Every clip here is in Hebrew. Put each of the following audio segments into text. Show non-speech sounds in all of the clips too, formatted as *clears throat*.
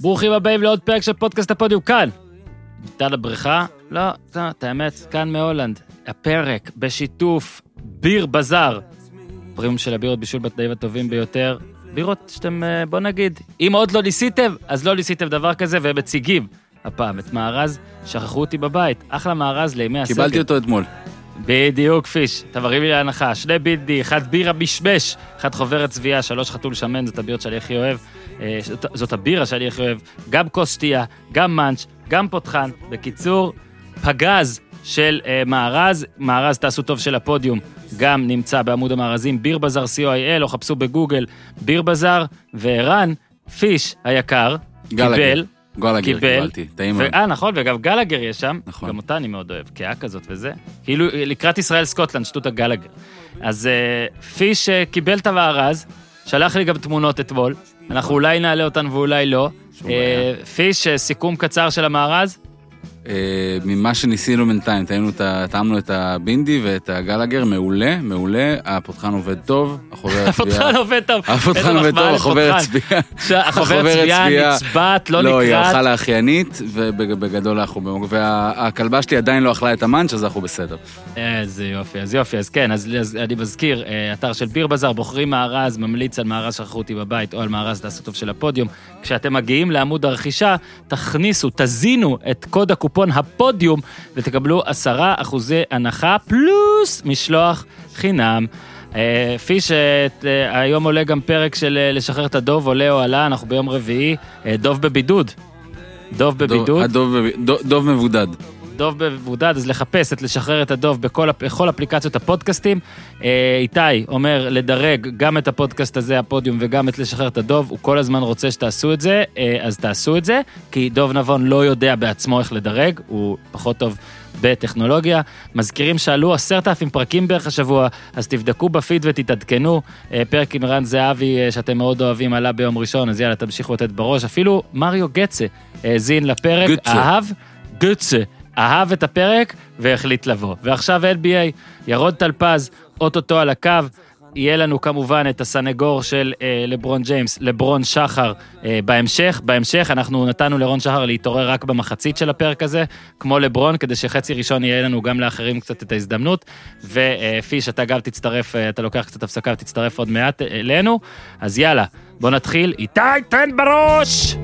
ברוכים הבאים לעוד פרק של פודקאסט הפודיום, כאן. ביתר הבריכה? לא, לא, את האמת, כאן מהולנד. הפרק בשיתוף ביר בזאר. פריום של הבירות בישול בתנאים הטובים ביותר. בירות שאתם, אה, בוא נגיד, אם עוד לא ניסיתם, אז לא ניסיתם דבר כזה, והם מציגים הפעם את מארז, שכחו אותי בבית. אחלה מארז לימי הסגל. קיבלתי אותו אתמול. בדיוק, פיש. אתה מרים לי להנחה. שני בינדי, אחד בירה משמש, אחד חוברת צביעה, שלוש חתול שמן, זאת הבירות שאני הכי אוהב. אה, זאת, זאת הבירה שאני הכי אוהב. גם כוס שתייה, גם מאנץ', גם פותחן. בקיצור, פגז של אה, מארז. מארז תעשו טוב של הפודיום. גם נמצא בעמוד המארזים, ביר בזאר co.il, או חפשו בגוגל ביר בזאר, וערן, פיש היקר, גלגר. קיבל. גלגר קיבל. קיבלתי, טעים מאוד. אה, נכון, וגם גלגר יש שם. נכון. גם אותה אני מאוד אוהב, קלה כזאת וזה. כאילו, לקראת ישראל סקוטלנד, שטות הגלגר. אז אה, פיש אה, קיבל את המארז, שלח לי גם תמונות אתמול. אנחנו אולי נעלה אותן ואולי לא. אה, פיש, אה, סיכום קצר של המארז. אה, ממה שניסינו בינתיים, טעמנו את הבינדי ואת הגלגר, מעולה, מעולה. הפותחן עובד טוב, החוברת *laughs* הפותחן צביעה. עובד טוב. הפותחן עובד טוב, החוברת. צביעה. שהחוברת צביעה נצבעת, לא לא, היא הלכה נקרעת. לאחיינית, ובגדול אנחנו במוג... והכלבה שלי עדיין לא אכלה את המאנץ', אז אנחנו בסדר. איזה יופי, אז יופי, אז כן, אז, אני מזכיר, אה, אתר של ביר בזאר, בוחרים מארז, ממליץ על מארז שכחו אותי בבית, או על מארז תעשו טוב של הפודיום. כשאתם מגיעים לעמוד הרכישה, תכניסו, תזינו את קוד הקופון הפודיום, ותקבלו עשרה אחוזי הנחה, פלוס משלוח חינם. אה, פיש, אה, היום עולה גם פרק של אה, לשחרר את הדוב, עולה או עלה, אנחנו ביום רביעי, דוב בבידוד. דוב בבידוד. דוב- דוב מבודד. דוב מבודד, אז לחפש את לשחרר את הדוב בכל, בכל אפליקציות הפודקאסטים. אה, איתי אומר לדרג גם את הפודקאסט הזה, הפודיום, וגם את לשחרר את הדוב, הוא כל הזמן רוצה שתעשו את זה, אה, אז תעשו את זה, כי דוב נבון לא יודע בעצמו איך לדרג, הוא פחות טוב בטכנולוגיה. מזכירים שעלו עשרת אלפים פרקים בערך השבוע, אז תבדקו בפיד ותתעדכנו. אה, פרק עם רן זהבי, שאתם מאוד אוהבים, עלה ביום ראשון, אז יאללה, תמשיכו לתת בראש. אפילו מריו גצה האזין לפרק, גצה. אהב, גצה. אהב את הפרק והחליט לבוא. ועכשיו NBA, ירון טלפז, אוטוטו על הקו. יהיה לנו כמובן את הסנגור של אה, לברון ג'יימס, לברון שחר, אה, בהמשך. בהמשך אנחנו נתנו לרון שחר להתעורר רק במחצית של הפרק הזה, כמו לברון, כדי שחצי ראשון יהיה לנו גם לאחרים קצת את ההזדמנות. ופיש, אתה גם תצטרף, אה, אתה לוקח קצת הפסקה ותצטרף עוד מעט אה, אלינו. אז יאללה, בוא נתחיל. איתי, תן בראש!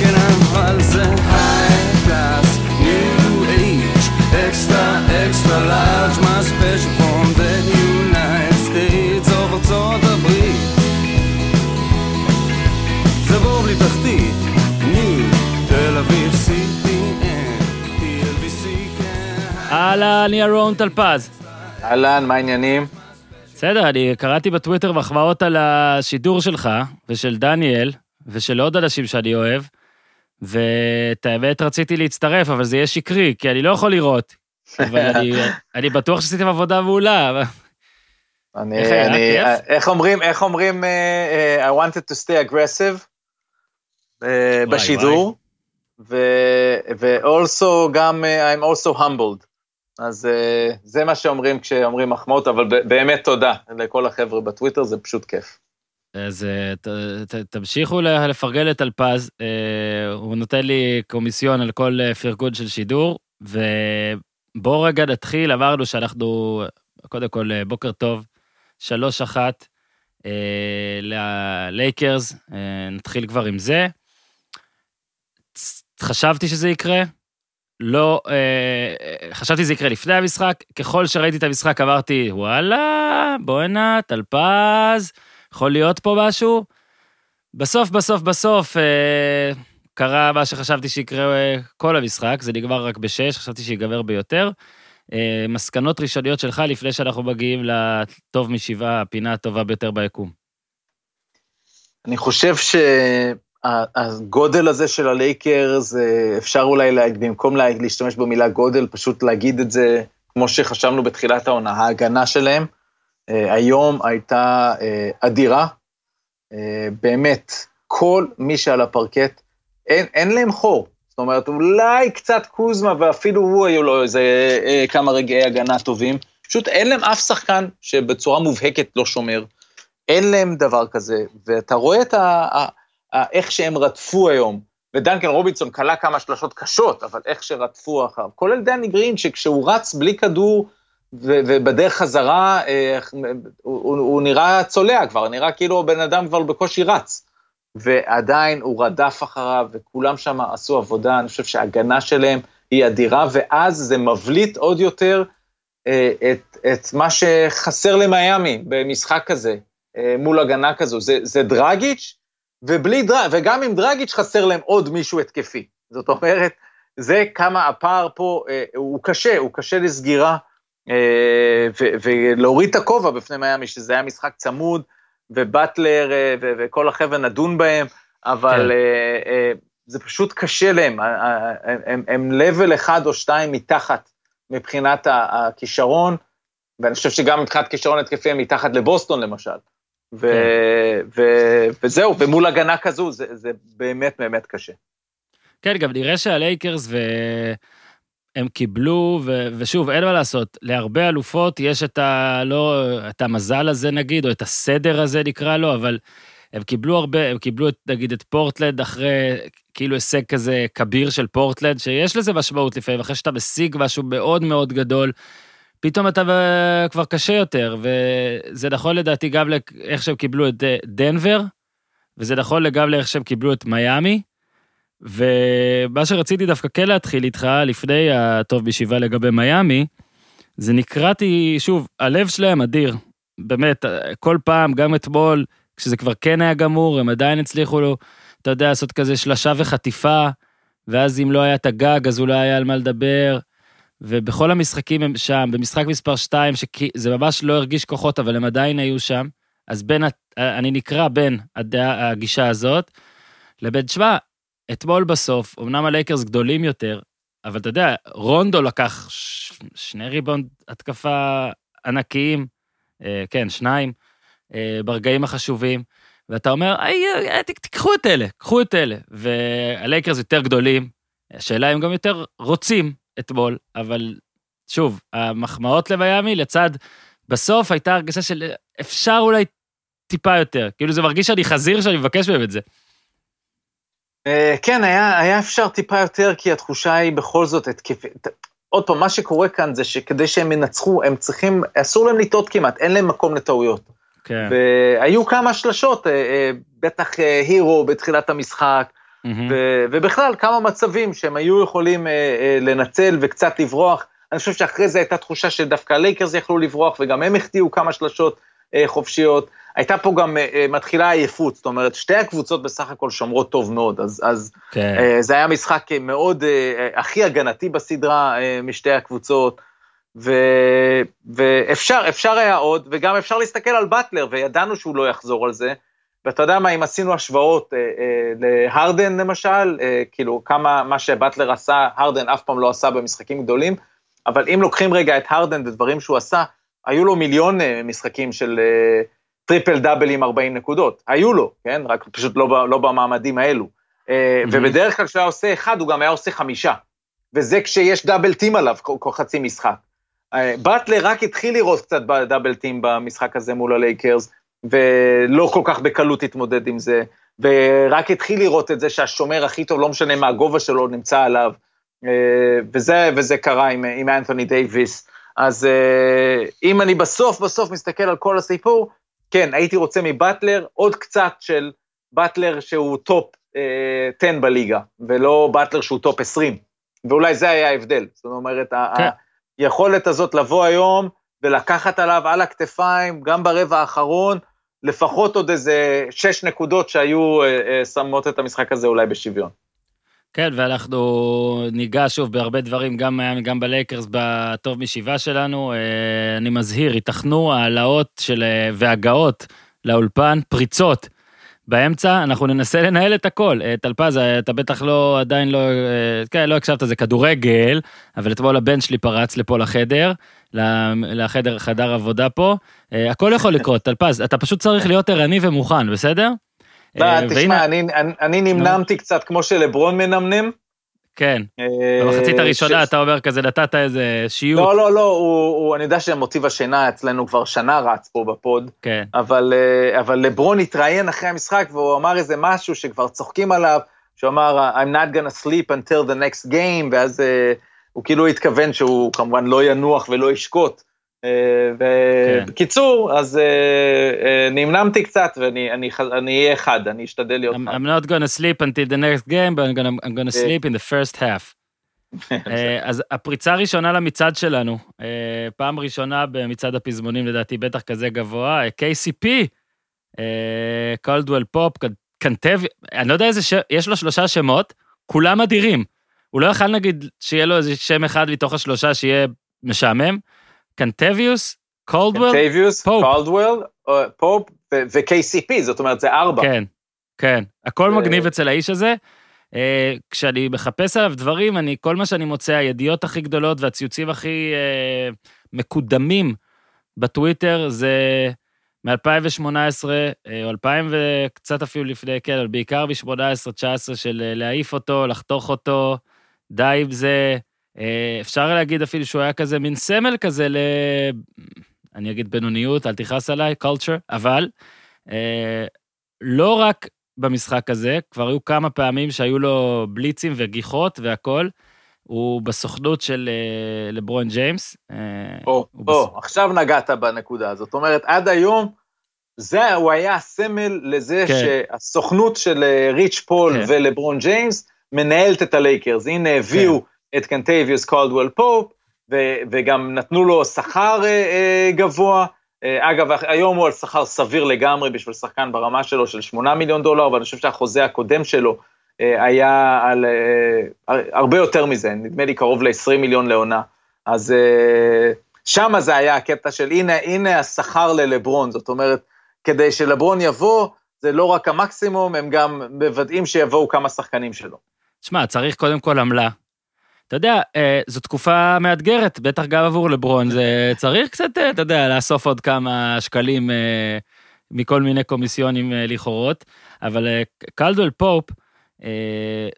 כן אבל זה היי extra extra large, מה special from the United States או ארצות הברית. זה בור בלי תחתית, new, תל אביב. אהלן, ירון טלפז. אהלן, מה העניינים? בסדר, אני קראתי בטוויטר מחמאות על השידור שלך, ושל דניאל, ושל עוד אנשים שאני אוהב, ואת האמת רציתי להצטרף, אבל זה יהיה שקרי, כי אני לא יכול לראות. אבל אני, *laughs* אני בטוח שעשיתם עבודה מעולה. אני, איך? אני? איך אומרים, איך אומרים, אה, I wanted to stay aggressive אה, בשידור, ו-also גם, אה, I'm also humbled. אז אה, זה מה שאומרים כשאומרים מחמאות, אבל באמת תודה לכל החבר'ה בטוויטר, זה פשוט כיף. אז אה, ת, ת, תמשיכו לפרגן לטלפז, אה, הוא נותן לי קומיסיון על כל אה, פרגון של שידור, ובואו רגע נתחיל, אמרנו שאנחנו, קודם כל, בוקר טוב, שלוש אחת אה, ללייקרס, נתחיל כבר עם זה. חשבתי שזה יקרה, לא, חשבתי שזה יקרה לפני המשחק, ככל שראיתי את המשחק אמרתי, וואלה, בואנה, טלפז, יכול להיות פה משהו. בסוף, בסוף, בסוף, אה, קרה מה שחשבתי שיקרה אה, כל המשחק, זה נגמר רק בשש, חשבתי שיגמר ביותר. אה, מסקנות ראשוניות שלך לפני שאנחנו מגיעים לטוב משבעה, הפינה הטובה ביותר ביקום. אני חושב שהגודל הזה של הלייקרס, אה, אפשר אולי, לה- במקום לה- להשתמש במילה גודל, פשוט להגיד את זה כמו שחשבנו בתחילת העונה, ההגנה שלהם היום הייתה אה, אדירה. אה, באמת, כל מי שעל הפרקט, אין, אין להם חור. זאת אומרת, אולי קצת קוזמה, ואפילו הוא היו לו איזה אה, כמה רגעי הגנה טובים. פשוט אין להם אף שחקן שבצורה מובהקת לא שומר. אין להם דבר כזה, ואתה רואה את ה... ה- איך שהם רדפו היום, ודנקן רובינסון כלה כמה שלשות קשות, אבל איך שרדפו אחריו, כולל דני גרין, שכשהוא רץ בלי כדור, ובדרך חזרה, אה, הוא, הוא נראה צולע כבר, נראה כאילו הבן אדם כבר בקושי רץ. ועדיין הוא רדף אחריו, וכולם שם עשו עבודה, אני חושב שההגנה שלהם היא אדירה, ואז זה מבליט עוד יותר אה, את, את מה שחסר למיאמי במשחק כזה, אה, מול הגנה כזו, זה, זה דרגיץ', ובלי דרג, וגם עם דרגיץ' חסר להם עוד מישהו התקפי. זאת אומרת, זה כמה הפער פה, הוא קשה, הוא קשה לסגירה, ולהוריד את הכובע בפני מיאמי, שזה היה משחק צמוד, ובטלר וכל החבר'ה נדון בהם, אבל כן. זה פשוט קשה להם, הם, הם level אחד או שתיים מתחת מבחינת הכישרון, ואני חושב שגם מבחינת כישרון התקפי הם מתחת לבוסטון למשל. ו, כן. ו, וזהו, ומול הגנה כזו זה, זה באמת באמת קשה. כן, גם נראה שהלייקרס ו... הם קיבלו, ו, ושוב, אין מה לעשות, להרבה אלופות יש את, ה, לא, את המזל הזה נגיד, או את הסדר הזה נקרא לו, אבל הם קיבלו הרבה, הם קיבלו את, נגיד את פורטלנד אחרי כאילו הישג כזה כביר של פורטלנד, שיש לזה משמעות לפעמים, אחרי שאתה משיג משהו מאוד מאוד גדול, פתאום אתה כבר קשה יותר, וזה נכון לדעתי גם לאיך שהם קיבלו את דנבר, וזה נכון גם לאיך שהם קיבלו את מיאמי, ומה שרציתי דווקא כן להתחיל איתך, לפני הטוב בישיבה לגבי מיאמי, זה נקראתי, שוב, הלב שלהם אדיר. באמת, כל פעם, גם אתמול, כשזה כבר כן היה גמור, הם עדיין הצליחו, לו, אתה יודע, לעשות כזה שלשה וחטיפה, ואז אם לא היה את הגג, אז אולי היה על מה לדבר. ובכל המשחקים הם שם, במשחק מספר 2, שזה ממש לא הרגיש כוחות, אבל הם עדיין היו שם, אז בין, אני נקרא בין הגישה הזאת, לבין, שמע, אתמול בסוף, אמנם הלייקרס גדולים יותר, אבל אתה יודע, רונדו לקח ש... שני ריבונד התקפה ענקיים, אה, כן, שניים, אה, ברגעים החשובים, ואתה אומר, איי, איי, תיקחו את אלה, קחו את אלה. והלייקרס יותר גדולים, השאלה אם גם יותר רוצים אתמול, אבל שוב, המחמאות למיאמי לצד, בסוף הייתה הרגשה של אפשר אולי טיפה יותר. כאילו זה מרגיש שאני חזיר שאני מבקש מהם את זה. אה, כן, היה, היה אפשר טיפה יותר, כי התחושה היא בכל זאת התקפית. עוד פעם, מה שקורה כאן זה שכדי שהם ינצחו, הם צריכים, אסור להם לטעות כמעט, אין להם מקום לטעויות. כן. והיו כמה שלשות, אה, אה, בטח הירו בתחילת המשחק, mm-hmm. ובכלל כמה מצבים שהם היו יכולים לנצל וקצת לברוח. אני חושב שאחרי זה הייתה תחושה שדווקא הלייקרס יכלו לברוח, וגם הם החטיאו כמה שלשות חופשיות. הייתה פה גם uh, מתחילה עייפות, זאת אומרת, שתי הקבוצות בסך הכל שומרות טוב מאוד, אז, אז כן. uh, זה היה משחק מאוד, הכי הגנתי בסדרה משתי הקבוצות, ו, ואפשר, אפשר היה עוד, וגם אפשר להסתכל על באטלר, וידענו שהוא לא יחזור על זה, ואתה יודע מה, אם עשינו השוואות uh, uh, להרדן למשל, uh, כאילו כמה, מה שבאטלר עשה, הרדן אף פעם לא עשה במשחקים גדולים, אבל אם לוקחים רגע את הרדן ודברים שהוא עשה, היו לו מיליון uh, משחקים של... Uh, טריפל דאבל עם 40 נקודות, היו לו, כן? רק פשוט לא, לא במעמדים האלו. Mm-hmm. ובדרך כלל כשהוא היה עושה אחד, הוא גם היה עושה חמישה. וזה כשיש double team עליו כל חצי משחק. אה, באטלר רק התחיל לראות קצת ב double team במשחק הזה מול הלייקרס, ולא כל כך בקלות התמודד עם זה, ורק התחיל לראות את זה שהשומר הכי טוב, לא משנה מה הגובה שלו, נמצא עליו. אה, וזה, וזה קרה עם, עם אנתוני דייוויס. אז אם אני בסוף בסוף מסתכל על כל הסיפור, כן, הייתי רוצה מבאטלר עוד קצת של באטלר שהוא top אה, 10 בליגה, ולא באטלר שהוא top 20. ואולי זה היה ההבדל. זאת אומרת, כן. היכולת הזאת לבוא היום ולקחת עליו על הכתפיים, גם ברבע האחרון, לפחות עוד איזה שש נקודות שהיו אה, אה, שמות את המשחק הזה אולי בשוויון. כן, ואנחנו ניגע שוב בהרבה דברים, גם, גם בלייקרס, ב best of seven שלנו. אה, אני מזהיר, ייתכנו העלאות של, אה, והגעות לאולפן, פריצות. באמצע, אנחנו ננסה לנהל את הכל. אה, טלפז, אתה בטח לא, עדיין לא, כן, לא הקשבת, זה כדורגל, אבל אתמול הבן שלי פרץ לפה לחדר, לחדר, חדר עבודה פה. הכל יכול לקרות, טלפז, אתה פשוט צריך להיות ערני ומוכן, בסדר? לא, תשמע, אני, נמנמתי קצת כמו שלברון מנמנם. כן. אה, במחצית הראשונה אתה אומר כזה, נתת איזה שיוט. לא, לא, לא, אני יודע שמוטיב השינה אצלנו כבר שנה רץ פה בפוד, כן. אבל, אה, אבל לברון התראיין אחרי המשחק והוא אמר איזה משהו שכבר צוחקים עליו, שהוא אמר, I'm not gonna sleep until the next game, ואז אה, הוא כאילו התכוון שהוא כמובן לא ינוח ולא ישקוט. אה, כן. ובקיצור, אז אה, אה, נמנמתי קצת ואני אני, אני אהיה חד, אני אשתדל להיות I'm, חד. I'm not gonna sleep until the next game, but I'm gonna, I'm gonna sleep in the first half. *laughs* אז הפריצה הראשונה למצעד שלנו, פעם ראשונה במצעד הפזמונים לדעתי, בטח כזה גבוה, KCP, קולדוול פופ, קנטב, אני לא יודע איזה שם, יש לו שלושה שמות, כולם אדירים. הוא לא יכל נגיד שיהיה לו איזה שם אחד מתוך השלושה שיהיה משעמם. קנטביוס, קולדוול, קנטביוס, פופ. קולדוול, פופ ו-KCP, זאת אומרת, זה ארבע. כן, כן. הכל מגניב אצל האיש הזה. אה, כשאני מחפש עליו דברים, אני, כל מה שאני מוצא, הידיעות הכי גדולות והציוצים הכי אה, מקודמים בטוויטר זה מ-2018, אה, או 2000 וקצת אפילו לפני, כן, אבל בעיקר ב-18-19 של אה, להעיף אותו, לחתוך אותו, די עם זה. אה, אפשר להגיד אפילו שהוא היה כזה מין סמל כזה ל... אני אגיד בינוניות, אל תכעס עליי, culture, אבל אה, לא רק במשחק הזה, כבר היו כמה פעמים שהיו לו בליצים וגיחות והכול. הוא בסוכנות של אה, לברון ג'יימס. אה, או, או, עכשיו נגעת בנקודה הזאת. זאת אומרת, עד היום, זה, הוא היה הסמל לזה כן. שהסוכנות של אה, ריץ' פול כן. ולברון ג'יימס מנהלת את הלייקרס. הנה, הביאו כן. את קנטביוס קולדוול פופ, וגם נתנו לו שכר אה, אה, גבוה. אה, אגב, היום הוא על שכר סביר לגמרי בשביל שחקן ברמה שלו של 8 מיליון דולר, ואני חושב שהחוזה הקודם שלו היה על הרבה יותר מזה, נדמה לי קרוב ל-20 מיליון לעונה. אז שם זה היה הקטע של הנה, הנה השכר ללברון, זאת אומרת, כדי שלברון יבוא, זה לא רק המקסימום, הם גם מוודאים שיבואו כמה שחקנים שלו. שמע, צריך קודם כל עמלה. אתה יודע, אה, זו תקופה מאתגרת, בטח גם עבור לברון, זה צריך קצת, אה, אתה יודע, לאסוף עוד כמה שקלים אה, מכל מיני קומיסיונים לכאורות, אבל קלדואל פופ,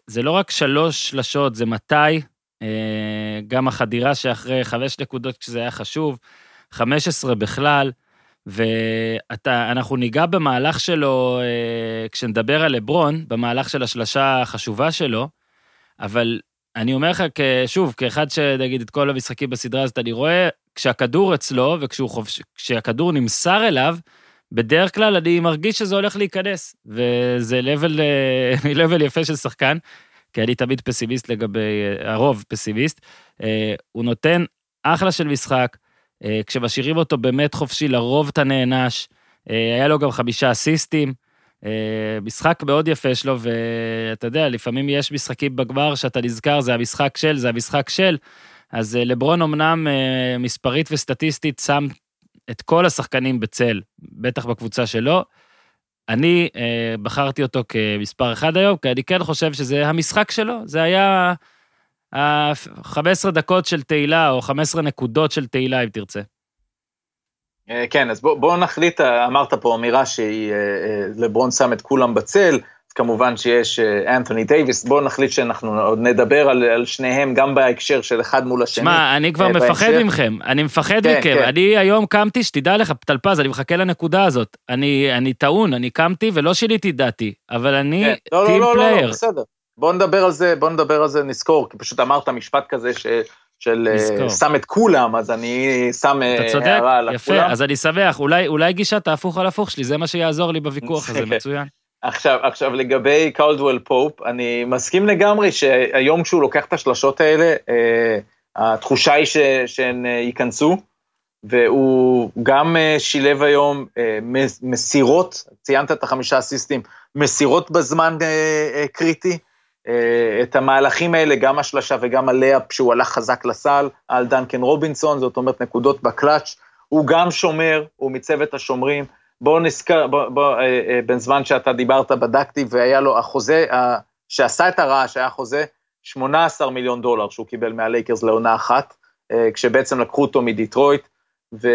זה לא רק שלוש שלשות, זה מתי, גם החדירה שאחרי חמש נקודות כשזה היה חשוב, 15 בכלל, ואנחנו ניגע במהלך שלו, כשנדבר על לברון, במהלך של השלשה החשובה שלו, אבל אני אומר לך, שוב, כאחד שנגיד את כל המשחקים בסדרה הזאת, אני רואה כשהכדור אצלו וכשהכדור נמסר אליו, בדרך כלל אני מרגיש שזה הולך להיכנס, וזה level, אה, *laughs* level יפה של שחקן, כי אני תמיד פסימיסט לגבי, אה, הרוב פסימיסט. אה, הוא נותן אחלה של משחק, אה, כשמשאירים אותו באמת חופשי, לרוב אתה נענש. אה, היה לו גם חמישה אסיסטים. אה, משחק מאוד יפה שלו, ואתה יודע, לפעמים יש משחקים בגמר שאתה נזכר, זה המשחק של, זה המשחק של. אז אה, לברון אמנם אה, מספרית וסטטיסטית שם את כל השחקנים בצל, בטח בקבוצה שלו. אני בחרתי אותו כמספר אחד היום, כי אני כן חושב שזה המשחק שלו, זה היה ה-15 דקות של תהילה, או 15 נקודות של תהילה, אם תרצה. אה, כן, אז בוא, בוא נחליט, אה, אמרת פה אמירה שלברון שם את כולם בצל, אז כמובן שיש אה, אנתוני דייוויס, בוא נחליט שאנחנו עוד נדבר על, על שניהם, גם בהקשר של אחד מול השני. שמע, אני כבר אה, מפחד בהמשך. מכם, אני מפחד כן, מכם. כן. אני היום קמתי, שתדע לך, טלפז, אני מחכה לנקודה הזאת. אני אני טעון, אני קמתי ולא שיניתי דעתי, אבל אני כן, לא, team לא, לא, לא, player. לא, בסדר. בוא נדבר על זה, בוא נדבר על זה, נזכור, כי פשוט אמרת משפט כזה ש, של אה, נזכור. שם את כולם, אז אני שם אה, צודק, הערה על יפה, הכולם. אז אני שמח, אולי, אולי גישת ההפוך על הפוך שלי, זה מה שיעזור לי בוויכוח הזה. *laughs* מצוין. עכשיו, עכשיו לגבי קולדוול פופ, אני מסכים לגמרי שהיום כשהוא לוקח את השלשות האלה, אה, התחושה היא ש, שהן אה, ייכנסו, והוא גם אה, שילב היום אה, מס- מסירות, ציינת את החמישה אסיסטים, מסירות בזמן אה, אה, קריטי, את המהלכים האלה, גם השלשה וגם הלאפ, שהוא הלך חזק לסל, על דנקן רובינסון, זאת אומרת נקודות בקלאץ', הוא גם שומר, הוא מצוות השומרים, בואו נזכר, בוא, בוא, אה, אה, בין זמן שאתה דיברת, בדקתי, והיה לו החוזה, אה, שעשה את הרעש, היה חוזה 18 מיליון דולר שהוא קיבל מהלייקרס לעונה אחת, אה, כשבעצם לקחו אותו מדטרויט, ו,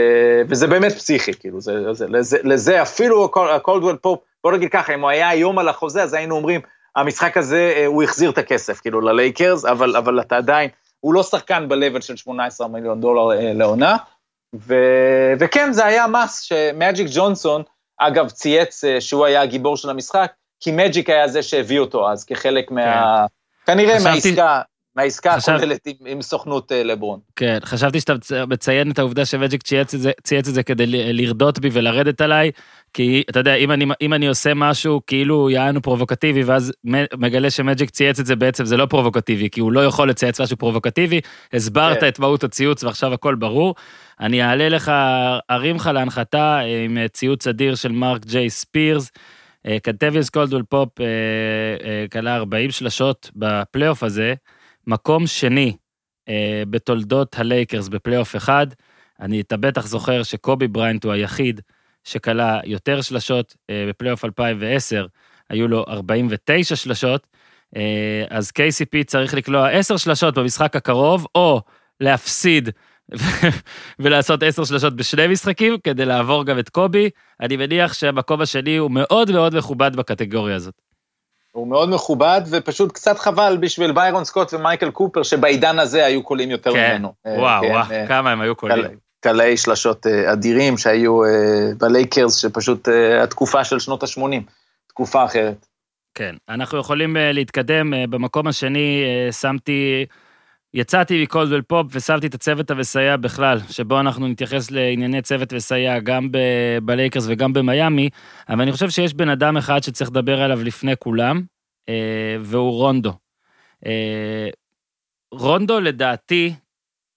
וזה באמת פסיכי, כאילו, זה, זה, לזה, לזה אפילו הקול- הקולדוול פופ, בוא נגיד ככה, אם הוא היה היום על החוזה, אז היינו אומרים, המשחק הזה, אה, הוא החזיר את הכסף, כאילו, ללייקרס, אבל, אבל אתה עדיין, הוא לא שחקן ב-level של 18 מיליון דולר אה, לעונה, ו, וכן, זה היה מס שמג'יק ג'ונסון, אגב, צייץ אה, שהוא היה הגיבור של המשחק, כי מג'יק היה זה שהביא אותו אז, כחלק מה... כנראה חשבתי- מהעסקה, מהעסקה חשב- הכוללת עם, עם סוכנות אה, לברון. כן, חשבתי שאתה מצ- מציין את העובדה שמג'יק צייץ את זה, צייץ את זה כדי לרדות בי ולרדת עליי, כי אתה יודע, אם אני, אם אני עושה משהו כאילו יענו פרובוקטיבי, ואז מגלה שמג'יק צייץ את זה בעצם, זה לא פרובוקטיבי, כי הוא לא יכול לצייץ משהו פרובוקטיבי, הסברת כן. את מהות הציוץ ועכשיו הכל ברור. אני אעלה לך, ארים לך להנחתה אה, עם אה, ציוץ אדיר של מרק ג'יי ספירס. קנטביוס קולדוול פופ קלע 40 שלשות בפלייאוף הזה, מקום שני אה, בתולדות הלייקרס בפלייאוף אחד. אני, אתה בטח זוכר שקובי בריינט הוא היחיד שקלע יותר שלשות אה, בפלייאוף 2010, היו לו 49 שלשות, אה, אז KCP צריך לקלוע 10 שלשות במשחק הקרוב, או להפסיד *laughs* ולעשות 10 שלשות בשני משחקים כדי לעבור גם את קובי. אני מניח שהמקום השני הוא מאוד מאוד מכובד בקטגוריה הזאת. הוא מאוד מכובד, ופשוט קצת חבל בשביל ביירון סקוט ומייקל קופר, שבעידן הזה היו קולים יותר כן, ממנו. אה, וואו, כן, וואו, אה, כמה הם היו קולים. קל- קלעי שלשות אה, אדירים שהיו בלייקרס, שפשוט התקופה של שנות ה-80, תקופה אחרת. כן, אנחנו יכולים להתקדם. במקום השני שמתי, יצאתי מקולדוול פופ ושמתי את הצוות המסייע בכלל, שבו אנחנו נתייחס לענייני צוות מסייע גם ב- בלייקרס וגם במיאמי, אבל אני חושב שיש בן אדם אחד שצריך לדבר עליו לפני כולם, אה, והוא רונדו. אה, רונדו לדעתי,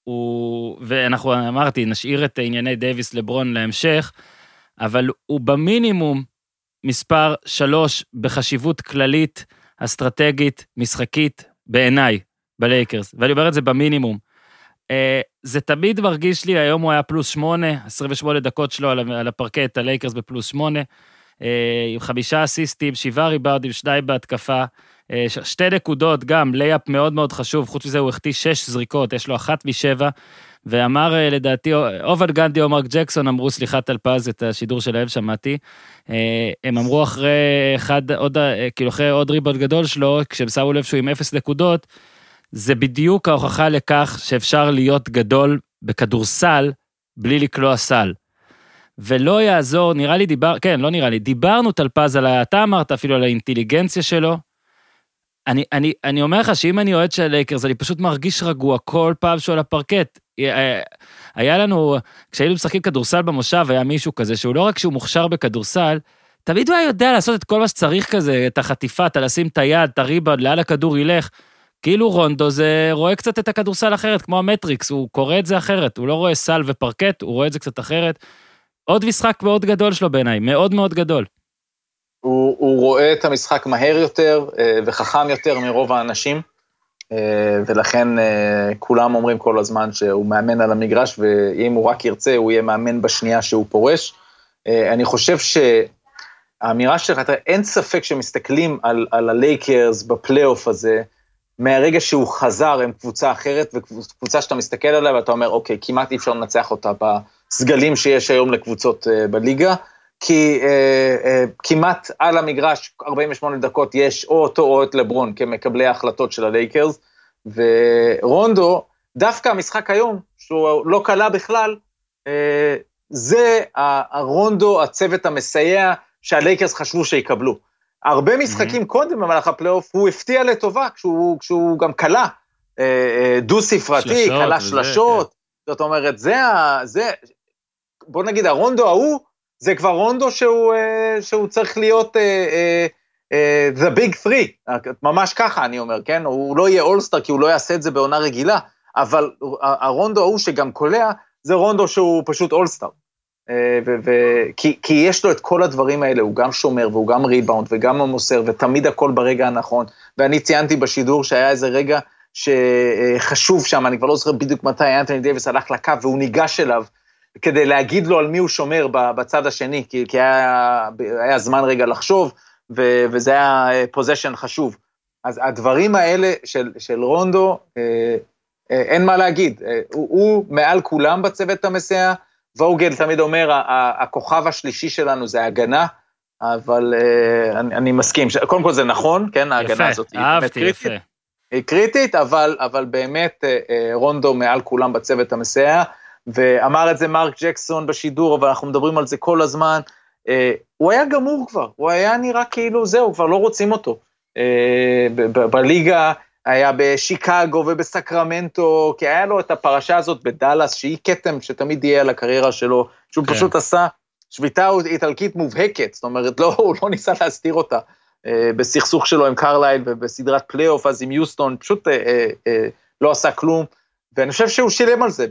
הוא, ואנחנו אמרתי, נשאיר את ענייני דייוויס לברון להמשך, אבל הוא במינימום מספר שלוש בחשיבות כללית, אסטרטגית, משחקית, בעיניי, בלייקרס, ואני אומר את זה במינימום. אה, זה תמיד מרגיש לי, היום הוא היה פלוס שמונה, 28 דקות שלו על הפרקט, הלייקרס בפלוס שמונה, אה, עם חמישה אסיסטים, שבעה ריבאונדים, שניים בהתקפה, אה, שתי נקודות, גם לייאפ מאוד מאוד חשוב, חוץ מזה הוא החטיא שש זריקות, יש לו אחת משבע, ואמר לדעתי, או ואן גנדי או מרק ג'קסון אמרו, סליחה טלפז, את השידור שלהם שמעתי, הם אמרו אחרי אחד, עוד, כאילו אחרי עוד ריבאונד גדול שלו, כשהם שמו לב שהוא עם אפס נקודות, זה בדיוק ההוכחה לכך שאפשר להיות גדול בכדורסל בלי לקלוע סל. ולא יעזור, נראה לי דיבר, כן, לא נראה לי, דיברנו טלפז על ה... אתה אמרת אפילו על האינטליגנציה שלו. אני, אני, אני אומר לך שאם אני אוהד של הלייקרס, אני פשוט מרגיש רגוע כל פעם שהוא על הפרקט. אה, היה לנו, כשהיינו משחקים כדורסל במושב, היה מישהו כזה, שהוא לא רק שהוא מוכשר בכדורסל, תמיד הוא היה יודע לעשות את כל מה שצריך כזה, את החטיפה, אתה לשים את היד, את הריבאונד, לאן הכדור ילך. כאילו רונדו זה רואה קצת את הכדורסל אחרת, כמו המטריקס, הוא קורא את זה אחרת, הוא לא רואה סל ופרקט, הוא רואה את זה קצת אחרת. עוד משחק מאוד גדול שלו בעיניי, מאוד מאוד גדול. הוא, הוא רואה את המשחק מהר יותר אה, וחכם יותר מרוב האנשים, אה, ולכן אה, כולם אומרים כל הזמן שהוא מאמן על המגרש, ואם הוא רק ירצה, הוא יהיה מאמן בשנייה שהוא פורש. אני חושב שהאמירה שלך, אין ספק שמסתכלים על, על הלייקרס בפלייאוף הזה, מהרגע שהוא חזר הם קבוצה אחרת, וקבוצה שאתה מסתכל עליה ואתה אומר, אוקיי, כמעט אי אפשר לנצח אותה בסגלים שיש היום לקבוצות אה, בליגה. כי אה, אה, כמעט על המגרש, 48 דקות, יש או אותו או את לברון כמקבלי ההחלטות של הלייקרס, ורונדו, דווקא המשחק היום, שהוא לא קלע בכלל, אה, זה הרונדו, הצוות המסייע שהלייקרס חשבו שיקבלו. הרבה משחקים קודם במהלך הפלייאוף, הוא הפתיע לטובה כשהוא, כשהוא גם קולע, אה, אה, דו-ספרתי, שלשות וזה, שלשות, זאת אומרת, זה ה... זה, בוא נגיד, הרונדו ההוא, זה כבר רונדו שהוא, אה, שהוא צריך להיות the big three, ממש ככה אני אומר, כן? הוא לא יהיה אולסטאר כי הוא לא יעשה את זה בעונה רגילה, אבל הרונדו ההוא שגם קולע, זה רונדו שהוא פשוט אולסטאר. אה, ו- ו- כי, כי יש לו את כל הדברים האלה, הוא גם שומר והוא גם ריבאונד וגם מוסר, ותמיד הכל ברגע הנכון. ואני ציינתי בשידור שהיה איזה רגע שחשוב שם, אני כבר לא זוכר בדיוק מתי אנתוני דייוויס הלך לקו והוא ניגש אליו, כדי להגיד לו על מי הוא שומר בצד השני, כי, כי היה, היה זמן רגע לחשוב, ו, וזה היה possession חשוב. אז הדברים האלה של, של רונדו, אה, אה, אין מה להגיד, אה, הוא, הוא מעל כולם בצוות המסייע, ווגל תמיד אומר, הכוכב השלישי שלנו זה הגנה, אבל אה, אני, אני מסכים, קודם כל זה נכון, כן, ההגנה יפה, הזאת היא באמת קריטית. יפה. היא קריטית, אבל, אבל באמת אה, אה, רונדו מעל כולם בצוות המסייע, ואמר את זה מרק ג'קסון בשידור, אבל אנחנו מדברים על זה כל הזמן. הוא היה גמור כבר, הוא היה נראה כאילו זהו, כבר לא רוצים אותו. אה, ב- ב- בליגה, היה בשיקגו ובסקרמנטו, כי היה לו את הפרשה הזאת בדאלאס, שהיא כתם שתמיד יהיה על הקריירה שלו, שהוא כן. פשוט עשה שביתה איטלקית מובהקת, זאת אומרת, לא, הוא לא ניסה להסתיר אותה. אה, בסכסוך שלו עם קרלייל ובסדרת פלייאוף, אז עם יוסטון, פשוט אה, אה, אה, לא עשה כלום. ואני חושב שהוא שילם על זה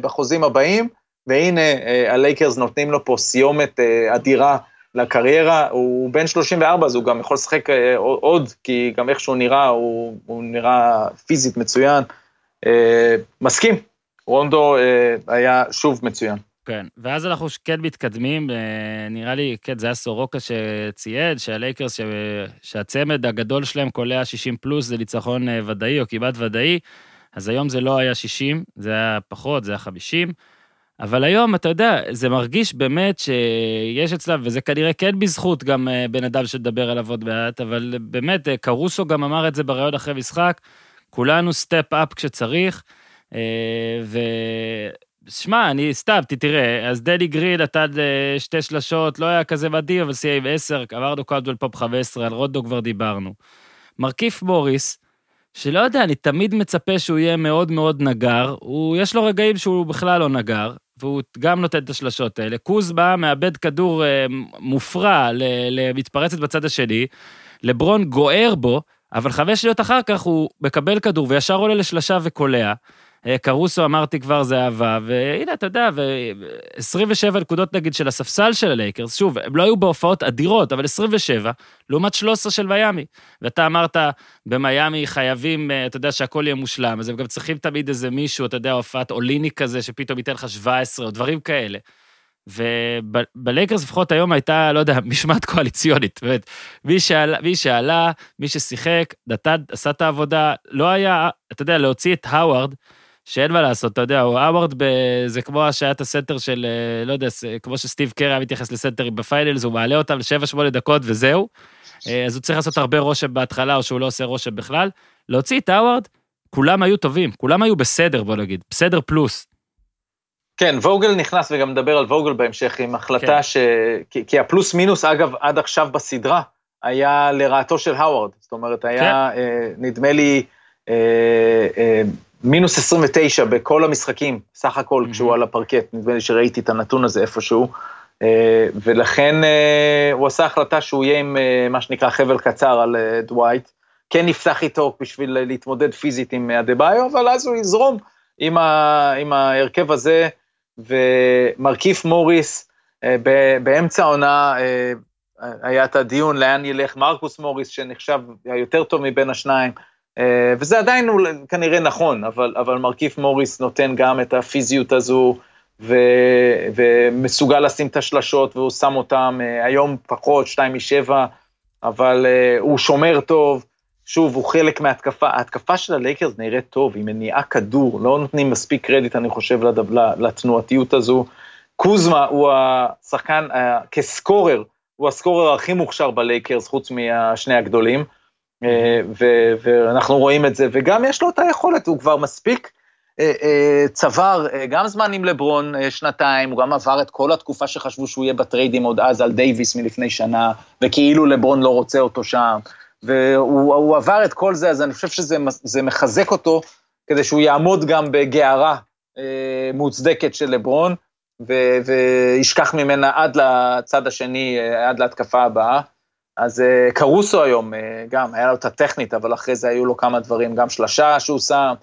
בחוזים הבאים, והנה אה, הלייקרס נותנים לו פה סיומת אה, אדירה לקריירה. הוא בן 34, אז הוא גם יכול לשחק אה, עוד, כי גם איך שהוא נראה, הוא, הוא נראה פיזית מצוין. אה, מסכים, רונדו אה, היה שוב מצוין. כן, ואז אנחנו כן מתקדמים, אה, נראה לי, כן, זה היה סורוקה שצייד, שהלייקרס. שהצמד הגדול שלהם קולע 60 פלוס, זה ניצחון ודאי או כמעט ודאי, אז היום זה לא היה 60, זה היה פחות, זה היה 50, אבל היום, אתה יודע, זה מרגיש באמת שיש אצלם, וזה כנראה כן בזכות גם אה, בן אדם שתדבר עליו עוד מעט, אבל באמת, אה, קרוסו גם אמר את זה בריאיון אחרי משחק, כולנו step up כשצריך, אה, ו... שמע, אני סתם, תראה, אז דני גרין נתן שתי שלשות, לא היה כזה מדהים, אבל סייע עם עשר, עברנו קולדוול פופ 15, על רונדו כבר דיברנו. מרכיף מוריס, שלא יודע, אני תמיד מצפה שהוא יהיה מאוד מאוד נגר, הוא, יש לו רגעים שהוא בכלל לא נגר, והוא גם נותן את השלשות האלה. קוזמה מאבד כדור אה, מופרע למתפרצת בצד השני, לברון גוער בו, אבל חמש שניות אחר כך הוא מקבל כדור וישר עולה לשלשה וקולע. אה, קרוסו אמרתי כבר זה אהבה, והנה אתה יודע, ו-27 נקודות נגיד של הספסל של הלייקרס, שוב, הם לא היו בהופעות אדירות, אבל 27, לעומת 13 של מיאמי. ואתה אמרת, במיאמי חייבים, אה, אתה יודע, שהכל יהיה מושלם, אז הם גם צריכים תמיד איזה מישהו, אתה יודע, הופעת אוליניק כזה, שפתאום ייתן לך 17 או דברים כאלה. ובלייקרס לפחות היום הייתה, לא יודע, *laughs* משמעת קואליציונית. אומרת, מי שעלה, מי שעלה, מי ששיחק, נתן, עשה את העבודה, לא היה, אתה יודע, להוציא את האווארד, שאין מה לעשות, אתה יודע, הוא האווארד, ב... זה כמו שהיה את הסנטר של, אה, לא יודע, כמו שסטיב קרי היה מתייחס לסנטרים ב finals, הוא מעלה אותם ל-7-8 דקות וזהו. אה, אז הוא צריך לעשות הרבה רושם בהתחלה, או שהוא לא עושה רושם בכלל. להוציא את האווארד, כולם היו טובים, כולם היו בסדר, בוא נגיד, בסדר פלוס. כן, ווגל נכנס, וגם נדבר על ווגל בהמשך, עם החלטה כן. ש... כי, כי הפלוס מינוס, אגב, עד עכשיו בסדרה, היה לרעתו של האווארד. זאת אומרת, היה, כן. אה, נדמה לי, אה, אה, מינוס 29 בכל המשחקים, סך הכל, Mhm. כשהוא על הפרקט. נדמה לי שראיתי את הנתון הזה איפשהו. אה, ולכן אה, הוא עשה החלטה שהוא יהיה עם אה, מה שנקרא חבל קצר על דווייט. כן נפתח איתו בשביל להתמודד פיזית עם אדה-ביו, אבל אז הוא יזרום עם, ה, עם ההרכב הזה, ומרכיף מוריס, באמצע העונה היה את הדיון לאן ילך מרקוס מוריס, שנחשב היותר טוב מבין השניים, וזה עדיין אולי- כנראה נכון, אבל, אבל מרכיף מוריס נותן גם את הפיזיות הזו, ו, ומסוגל לשים את השלשות, והוא שם אותם אה, היום פחות, שתיים משבע, אבל אה, הוא שומר טוב. שוב, הוא חלק מההתקפה, ההתקפה של הלייקרס נראית טוב, היא מניעה כדור, לא נותנים מספיק קרדיט, אני חושב, לדב, לתנועתיות הזו. קוזמה הוא השחקן, אה, כסקורר, הוא הסקורר הכי מוכשר בלייקרס, חוץ מהשני הגדולים, אה, ו- ואנחנו רואים את זה, וגם יש לו את היכולת, הוא כבר מספיק אה, אה, צבר אה, גם זמן עם לברון אה, שנתיים, הוא גם עבר את כל התקופה שחשבו שהוא יהיה בטריידים עוד אז על דייוויס מלפני שנה, וכאילו לברון לא רוצה אותו שם. והוא הוא עבר את כל זה, אז אני חושב שזה זה מחזק אותו, כדי שהוא יעמוד גם בגערה אה, מוצדקת של לברון, וישכח ממנה עד לצד השני, אה, עד להתקפה הבאה. אז אה, קרוסו היום, אה, גם, היה לו את הטכנית, אבל אחרי זה היו לו כמה דברים, גם שלשה שהוא שם,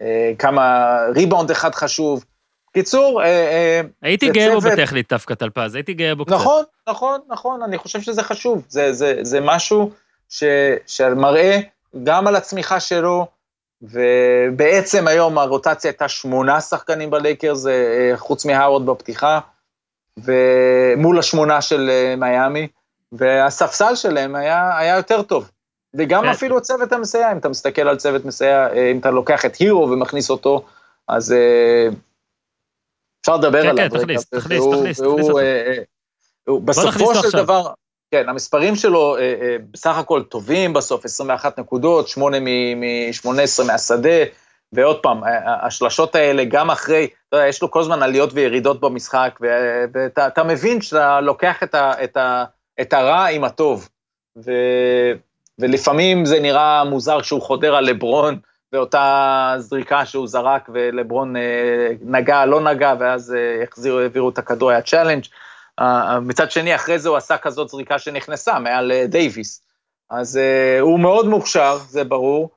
אה, כמה ריבאונד אחד חשוב. קיצור, הייתי גאה בו בטכנית דווקא, טלפז, הייתי גאה בו קצת. נכון, נכון, נכון, אני חושב שזה חשוב. זה, זה, זה משהו ש, שמראה גם על הצמיחה שלו, ובעצם היום הרוטציה הייתה שמונה שחקנים בלייקרס, חוץ מהאוורד בפתיחה, ומול השמונה של מיאמי, והספסל שלהם היה, היה יותר טוב. וגם כן. אפילו צוות המסייע, אם אתה מסתכל על צוות מסייע, אה, אם אתה לוקח את הירו ומכניס אותו, אז אה, אפשר לדבר כן, עליו. כן, רגע, תכניס, והוא- תכניס, והוא- תכניס, והוא, תכניס אותו. אה, אה, הוא- בסופו אותו של עכשיו. דבר, כן, המספרים שלו בסך הכל טובים בסוף, 21 נקודות, 8 מ-18 מהשדה, ועוד פעם, השלשות האלה, גם אחרי, אתה יודע, יש לו כל הזמן עליות וירידות במשחק, ואתה אתה מבין שאתה לוקח את, ה- את, ה- את הרע עם הטוב. ו, ולפעמים זה נראה מוזר כשהוא חודר על לברון, ואותה זריקה שהוא זרק, ולברון אה, נגע, לא נגע, ואז אה, החזירו, העבירו את הכדור, היה challenge. אה, מצד שני, אחרי זה הוא עשה כזאת זריקה שנכנסה מעל אה, דייוויס. אז אה, הוא מאוד מוכשר, זה ברור,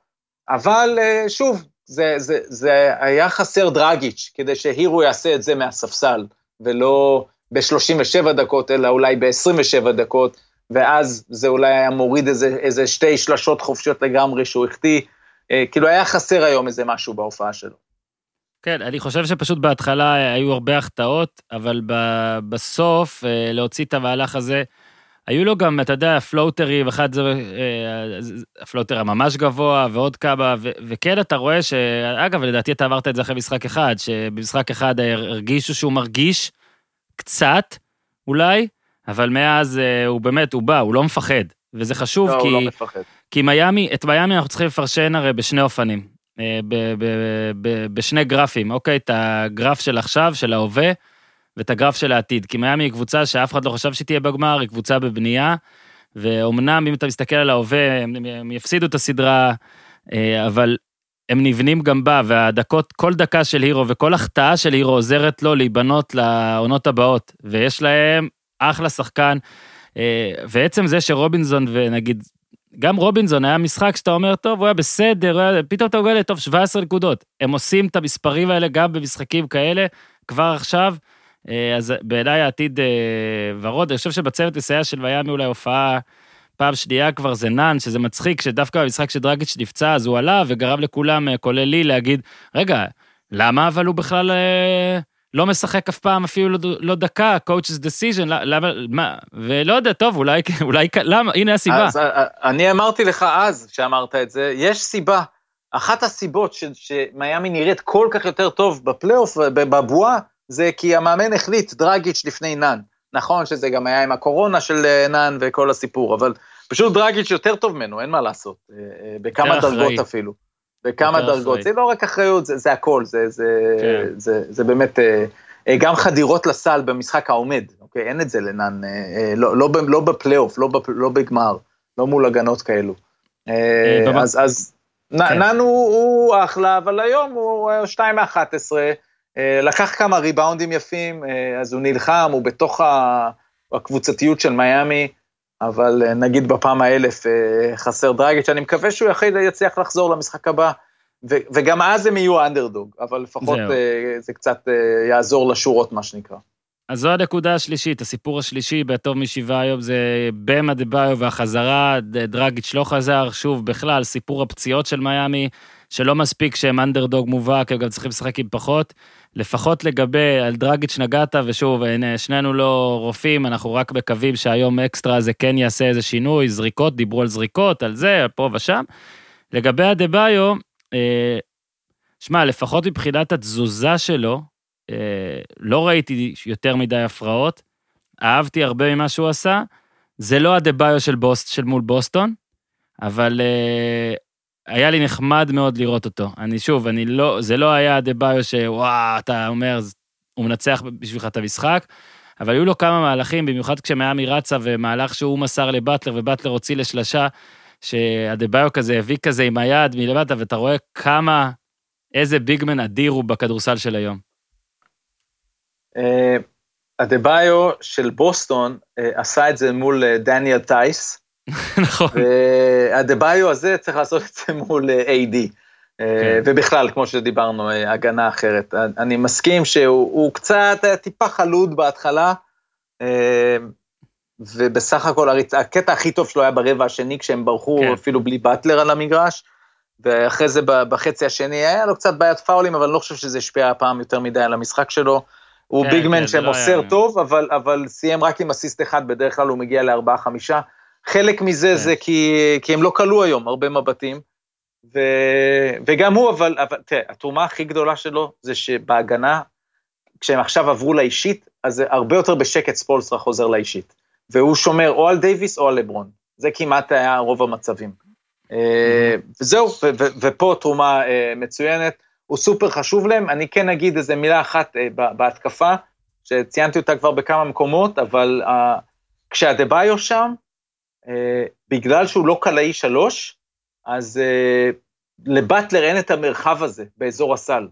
אבל אה, שוב, זה, זה, זה היה חסר דרגיץ', כדי שהירו יעשה את זה מהספסל, ולא ב-37 דקות, אלא אולי ב-27 דקות, ואז זה אולי היה מוריד איזה, איזה שתי שלשות חופשיות לגמרי שהוא החטיא. אה, כאילו היה חסר היום איזה משהו בהופעה שלו. כן, אני חושב שפשוט בהתחלה היו הרבה החטאות, אבל בסוף, אה, להוציא את המהלך הזה, היו לו גם, אתה יודע, פלוטרים, אחד זה אה, הפלוטר הממש גבוה, ועוד כמה, וכן, אתה רואה ש... אגב, לדעתי אתה אמרת את זה אחרי משחק אחד, שבמשחק אחד הרגישו שהוא מרגיש קצת, אולי, אבל מאז אה, הוא באמת, הוא בא, הוא לא מפחד. וזה חשוב, לא, כי... הוא לא מפחד. כי מיאמי, את מיאמי אנחנו צריכים לפרשן הרי בשני אופנים, אה, ב- ב- ב- בשני גרפים, אוקיי? את הגרף של עכשיו, של ההווה, ואת הגרף של העתיד. כי מיאמי היא קבוצה שאף אחד לא חשב שתהיה בגמר, היא קבוצה בבנייה, ואומנם אם אתה מסתכל על ההווה, הם, הם יפסידו את הסדרה, אה, אבל הם נבנים גם בה, והדקות, כל דקה של הירו וכל החטאה של הירו עוזרת לו להיבנות לעונות הבאות, ויש להם אחלה שחקן. אה, ועצם זה שרובינזון ונגיד גם רובינזון היה משחק שאתה אומר, טוב, הוא היה בסדר, הוא היה... פתאום אתה מגלה, טוב, 17 נקודות. הם עושים את המספרים האלה גם במשחקים כאלה, כבר עכשיו. אה, אז בעיניי העתיד אה, ורוד. אני חושב שבצוות לסייע של מיאמי אולי הופעה פעם שנייה כבר זה נאן, שזה מצחיק, שדווקא במשחק שדרגיץ' נפצע, אז הוא עלה וגרם לכולם, אה, כולל לי, להגיד, רגע, למה אבל הוא בכלל אה, לא משחק אף פעם אפילו לא, לא דקה, coach's decision, למה, מה, ולא יודע, טוב, אולי, אולי, למה, הנה הסיבה. אז אה, אני אמרתי לך אז, שאמרת את זה, יש סיבה. אחת הסיבות שמיאמי נראית כל כך יותר טוב בפלייאוף, בבועה, זה כי המאמן החליט דרגיץ' לפני נאן. נכון שזה גם היה עם הקורונה של נאן וכל הסיפור, אבל פשוט דרגיץ' יותר טוב ממנו, אין מה לעשות. אה, בכמה דרגות אחראי. אפילו. בכמה דרגות. אחראי. זה לא רק אחריות, זה, זה הכל, זה, זה, כן. זה, זה, זה באמת, גם חדירות לסל במשחק העומד, אוקיי? אין את זה לנאן, לא, לא, לא בפלייאוף, לא, לא בגמר, לא מול הגנות כאלו. אז, אז כן. נאן הוא, הוא אחלה, אבל היום הוא 2 מ-11, לקח כמה ריבאונדים יפים, אז הוא נלחם, הוא בתוך הקבוצתיות של מיאמי, אבל נגיד בפעם האלף חסר דרגיץ', אני מקווה שהוא יחיד יצליח לחזור למשחק הבא, וגם אז הם יהיו אנדרדוג, אבל לפחות זה, זה קצת יעזור לשורות, מה שנקרא. אז זו הנקודה השלישית, הסיפור השלישי בטוב משבעה היום זה במה דה ביו והחזרה, דרגיץ' לא חזר, שוב, בכלל, סיפור הפציעות של מיאמי, שלא מספיק שהם אנדרדוג מובהק, הם גם צריכים לשחק עם פחות. לפחות לגבי, על דרגיץ' נגעת, ושוב, הנה, שנינו לא רופאים, אנחנו רק מקווים שהיום אקסטרה הזה כן יעשה איזה שינוי, זריקות, דיברו על זריקות, על זה, פה ושם. לגבי הדה ביו, אה, שמע, לפחות מבחינת התזוזה שלו, אה, לא ראיתי יותר מדי הפרעות, אהבתי הרבה ממה שהוא עשה, זה לא הדה ביו של, בוסט, של מול בוסטון, אבל אה, היה לי נחמד מאוד לראות אותו. אני שוב, אני לא, זה לא היה הדה ביו שוואו, אתה אומר, הוא מנצח בשבילך את המשחק, אבל היו לו כמה מהלכים, במיוחד כשמיאמי רצה ומהלך שהוא מסר לבטלר ובטלר הוציא לשלשה, שהדה-ביו כזה הביא כזה עם היד מלמטה, ואתה רואה כמה, איזה ביגמן אדיר הוא בכדורסל של היום. הדה-ביו של בוסטון עשה את זה מול דניאל טייס. *laughs* נכון. והדה-ביו הזה צריך לעשות את זה מול A.D. כן. ובכלל, כמו שדיברנו, הגנה אחרת. אני מסכים שהוא קצת היה טיפה חלוד בהתחלה, ובסך הכל הקטע הכי טוב שלו היה ברבע השני, כשהם ברחו כן. אפילו בלי באטלר על המגרש, ואחרי זה בחצי השני היה לו קצת בעיית פאולים, אבל אני לא חושב שזה השפיע הפעם יותר מדי על המשחק שלו. הוא כן, ביגמן כן, שמוסר לא טוב, אבל, אבל סיים רק עם אסיסט אחד, בדרך כלל הוא מגיע לארבעה-חמישה. חלק מזה כן. זה כי, כי הם לא כלו היום הרבה מבטים, ו, וגם הוא, אבל, אבל תראה, התרומה הכי גדולה שלו זה שבהגנה, כשהם עכשיו עברו לאישית, אז זה הרבה יותר בשקט ספולסטרה חוזר לאישית. והוא שומר או על דייוויס או על לברון. זה כמעט היה רוב המצבים. אה, וזהו, ופה תרומה אה, מצוינת, הוא סופר חשוב להם. אני כן אגיד איזה מילה אחת אה, בהתקפה, שציינתי אותה כבר בכמה מקומות, אבל אה, כשהדה-ביו שם, בגלל שהוא לא קלעי שלוש, אז אה, לבטלר אין את המרחב הזה באזור הסל.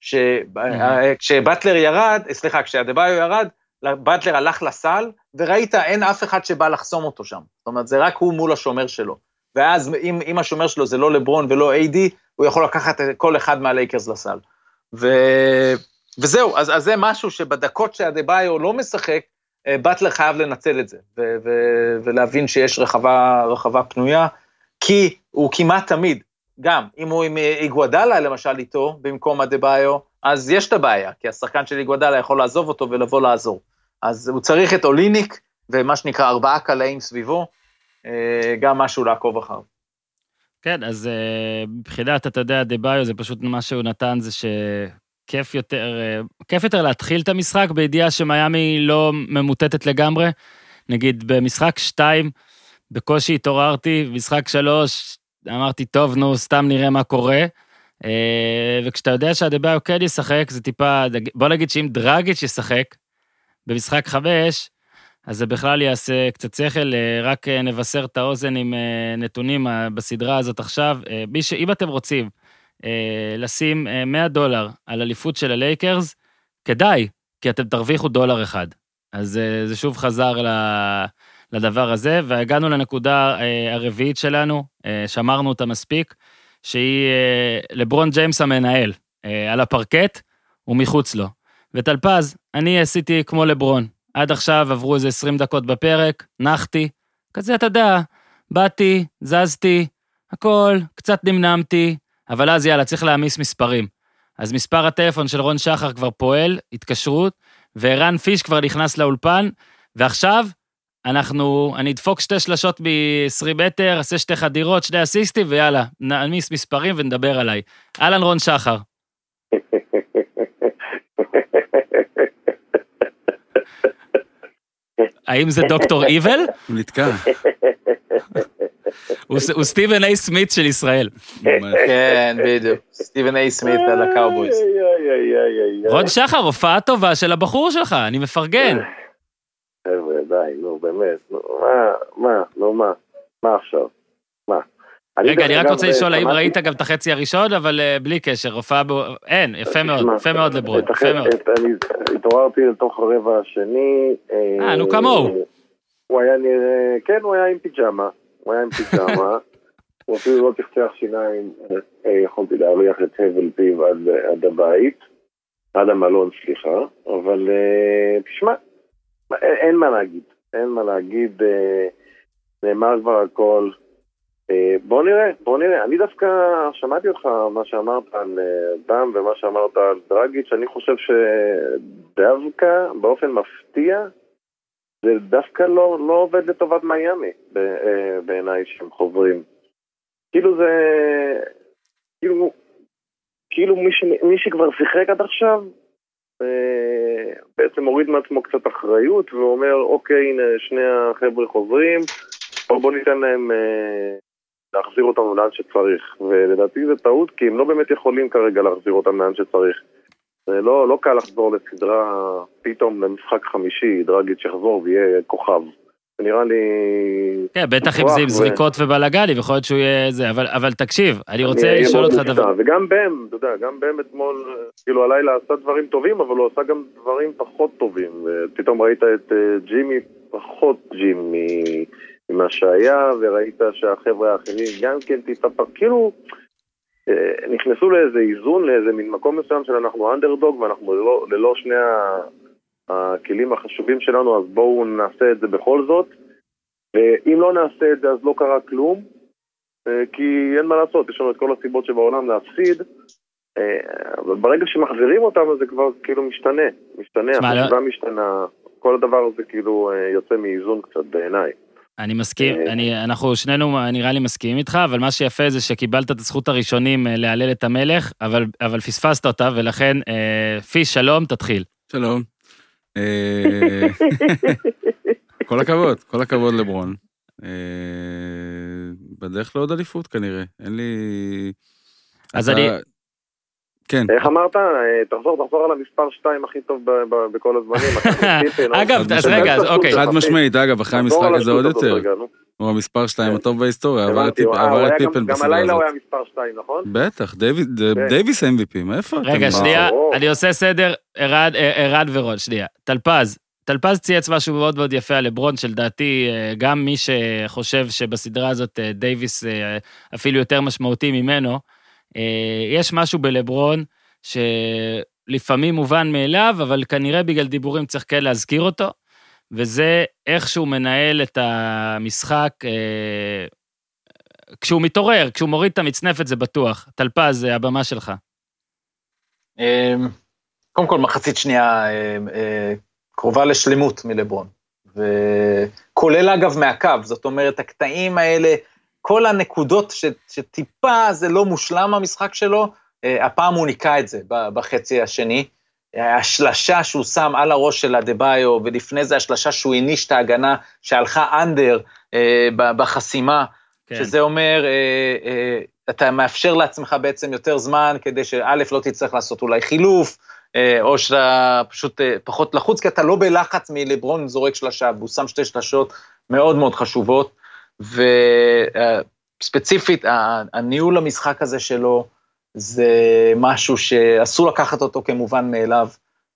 ש- אה, כשבטלר ירד, אה, סליחה, כשהדה-ביו ירד, באטלר הלך לסל, וראית, אין אף אחד שבא לחסום אותו שם. זאת אומרת, זה רק הוא מול השומר שלו. ואז אם, אם השומר שלו זה לא לברון ולא איי-די, הוא יכול לקחת כל אחד מהלייקרס לסל. ו... וזהו, אז, אז זה משהו שבדקות שהדה-ביו לא משחק, אה, באטלר חייב לנצל את זה, ו- ו- ולהבין שיש רחבה, רחבה פנויה, כי הוא כמעט תמיד, גם, אם הוא עם איגוודאלה למשל איתו, במקום הדה-ביו, אז יש את הבעיה, כי השחקן של איגוודאלה יכול לעזוב אותו ולבוא לעזור. אז הוא צריך את אוליניק, ומה שנקרא ארבעה קלעים סביבו, אה, גם משהו לעקוב אחריו. כן, אז אה, מבחינת, אתה יודע, דה ביו, זה פשוט מה שהוא נתן, זה שכיף יותר, אה, כיף יותר להתחיל את המשחק בידיעה שמיאמי לא ממוטטת לגמרי. נגיד, במשחק 2, בקושי התעוררתי, במשחק 3, אמרתי, טוב, נו, סתם נראה מה קורה. אה, וכשאתה יודע שהדה-ביו כן ישחק, זה טיפה, בוא נגיד שאם דרגיץ' ישחק במשחק 5, אז זה בכלל יעשה קצת שכל, אה, רק נבשר את האוזן עם נתונים בסדרה הזאת עכשיו. מי ש... אם אתם רוצים לשים אה, 100 דולר על אליפות של הלייקרס, כדאי, כי אתם תרוויחו דולר אחד. אז אה, זה שוב חזר ל... לדבר הזה, והגענו לנקודה אה, הרביעית שלנו, אה, שמרנו אותה מספיק, שהיא אה, לברון ג'יימס המנהל, אה, על הפרקט ומחוץ לו. וטלפז, אני עשיתי כמו לברון. עד עכשיו עברו איזה 20 דקות בפרק, נחתי, כזה, אתה יודע, באתי, זזתי, הכל, קצת נמנמתי, אבל אז יאללה, צריך להעמיס מספרים. אז מספר הטלפון של רון שחר כבר פועל, התקשרות, וערן פיש כבר נכנס לאולפן, ועכשיו אנחנו, אני אדפוק שתי שלשות מ-20 מטר, אעשה שתי חדירות, שני אסיסטים, ויאללה, נעמיס מספרים ונדבר עליי. אהלן רון שחר. *laughs* האם זה דוקטור איבל? הוא נתקע. *laughs* הוא סטיבן איי סמית של ישראל. כן, בדיוק. סטיבן איי סמית על הקאובויז. רון שחר, הופעה טובה של הבחור שלך, אני מפרגן. חבר'ה, די, נו, באמת. נו, מה, מה, נו, מה? מה עכשיו? מה? רגע, אני רק רוצה לשאול, האם ראית גם את החצי הראשון, אבל אה, בלי קשר, הופעה ב... אין, יפה מאוד, יפה מאוד לברון, יפה מאוד. אני התעוררתי לתוך הרבע השני. אה, נו, כמוהו. הוא היה נראה, כן, הוא היה עם פיג'מה. הוא היה עם פיג'מה. *laughs* הוא אפילו לא צחצח שיניים. אה, יכולתי להריח את הבל פיו עד עד הבית. עד המלון, סליחה. אבל אה, תשמע, אין- אין מה להגיד. אין מה להגיד. אה, נאמר כבר הכל. אה, בוא נראה, בוא נראה. אני דווקא שמעתי אותך, מה שאמרת על אה, דם ומה שאמרת על דרגיץ', אני חושב שדווקא, באופן מפתיע, זה דווקא לא, לא עובד לטובת מיאמי, אה, בעיניי, שהם חוברים. כאילו זה... כאילו, כאילו מי, ש, מי שכבר שיחק עד עכשיו, אה, בעצם מוריד מעצמו קצת אחריות ואומר, אוקיי, הנה שני החבר'ה חוזרים, בוא, בוא ניתן להם אה, להחזיר אותנו לאן שצריך. ולדעתי זה טעות, כי הם לא באמת יכולים כרגע להחזיר אותם לאן שצריך. זה לא, לא קל לחזור לסדרה פתאום למשחק חמישי, דרגיץ' יחזור ויהיה כוכב. זה נראה לי... כן, בטח אם זה עם זריקות ובלאגנים, יכול להיות שהוא יהיה זה, אבל- אבל תקשיב, אני רוצה אהיה לשאול אותך. דבר. וגם בם, אתה יודע, גם בם אתמול, כאילו הלילה עשה דברים טובים, אבל הוא עשה גם דברים פחות טובים. ופתאום ראית את אה, ג'ימי פחות ג'ימי ממה שהיה, וראית שהחבר'ה האחרים גם כן טיפה, כאילו, אה, נכנסו לאיזה איזון, לאיזה מין מקום מסוים של אנחנו אנדרדוג, ואנחנו ללא, ללא שני הכלים החשובים שלנו, אז בואו נעשה את זה בכל זאת. ואם לא נעשה את זה, אז לא קרה כלום. אה, כי אין מה לעשות, יש לנו את כל הסיבות שבעולם להפסיד, אה, אבל ברגע שמחזירים אותם אז זה כבר כאילו משתנה, משתנה, לא- החשיבה משתנה, כל הדבר הזה כאילו אה, יוצא מאיזון קצת בעיניי. אני מסכים, אה. אני, אנחנו שנינו נראה לי מסכימים איתך, אבל מה שיפה זה שקיבלת את הזכות הראשונים אה, להלל את המלך, אבל, אבל פספסת אותה, ולכן, אה, פיש, שלום, תתחיל. שלום. אה, כל הכבוד, כל הכבוד לברון. אה, בדרך לעוד אליפות כנראה, אין לי... אז אתה- אני- כן, איך אמרת? אה, תחזור, תחזור על המספר 2 הכי טוב ב- ב- בכל הזמנים. *laughs* פיפן, אגב, אז רגע, אז אוקיי. חד משמעית, אגב, אחרי המשחק הזה עוד הזאת יותר. הוא המספר 2 כן. הטוב בהיסטוריה, עבר את הבנתי, פיפ- אה, הוא עבר היה את גם- בסדרה הלילה הוא הזאת. היה מספר 2, נכון? בטח, דיוויד- כן. דייוויס MVP, מאיפה אתה? רגע? שנייה. אני עושה סדר, ערד, אה, ורון, שנייה. טלפז, טלפז צייץ משהו מאוד מאוד יפה על לברון, שלדעתי אה, גם מי שחושב שבסדרה הזאת דייוויס אפילו יותר משמעותי ממנו, יש משהו בלברון שלפעמים מובן מאליו, אבל כנראה בגלל דיבורים צריך כן להזכיר אותו, וזה איך שהוא מנהל את המשחק אה, כשהוא מתעורר, כשהוא מוריד את המצנפת זה בטוח. טלפז, זה הבמה שלך. אמ, קודם כל, מחצית שנייה אה, קרובה לשלמות מלברון. וכולל אגב מהקו, זאת אומרת, הקטעים האלה, כל הנקודות ש, שטיפה זה לא מושלם המשחק שלו, אה, הפעם הוא ניקה את זה בחצי השני. השלשה שהוא שם על הראש של אדה-ביו, ולפני זה השלשה שהוא העניש את ההגנה שהלכה אנדר אה, בחסימה, כן. שזה אומר, אה, אה, אתה מאפשר לעצמך בעצם יותר זמן כדי שא', לא תצטרך לעשות אולי חילוף, אה, או שאתה פשוט אה, פחות לחוץ, כי אתה לא בלחץ מלברון זורק שלשה, והוא שם שתי שלשות מאוד מאוד חשובות, וספציפית, הניהול המשחק הזה שלו, זה משהו שאסור לקחת אותו כמובן מאליו.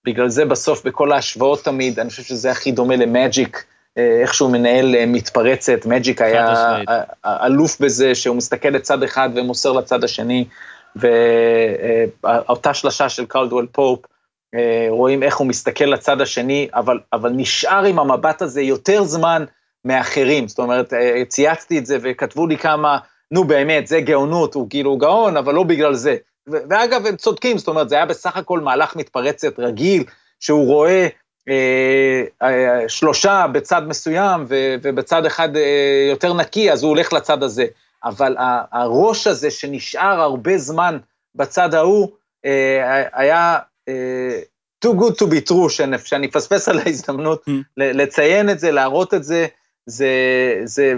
בגלל זה בסוף, בכל ההשוואות תמיד, אני חושב שזה הכי דומה למג'יק, אה, איך שהוא מנהל אה, מתפרצת, מג'יק היה. אה, אה, אלוף בזה שהוא מסתכל לצד אחד ומוסר לצד השני, ואותה שלשה של קלדוול פופ, אה, רואים איך הוא מסתכל לצד השני, אבל, אבל נשאר עם המבט הזה יותר זמן מאחרים. זאת אומרת, אה, צייצתי את זה וכתבו לי כמה, נו באמת, זה גאונות, הוא כאילו גאון, אבל לא בגלל זה. ואגב, הם צודקים, זאת אומרת, זה היה בסך הכל מהלך מתפרצת רגיל, שהוא רואה אה, אה, שלושה בצד מסוים, ו- ובצד אחד אה, יותר נקי, אז הוא הולך לצד הזה. אבל הראש הזה שנשאר הרבה זמן בצד ההוא, אה, היה אה, too good to be true, שאני, שאני אפספס על ההזדמנות Mm. לציין את זה, להראות את זה, זה, זה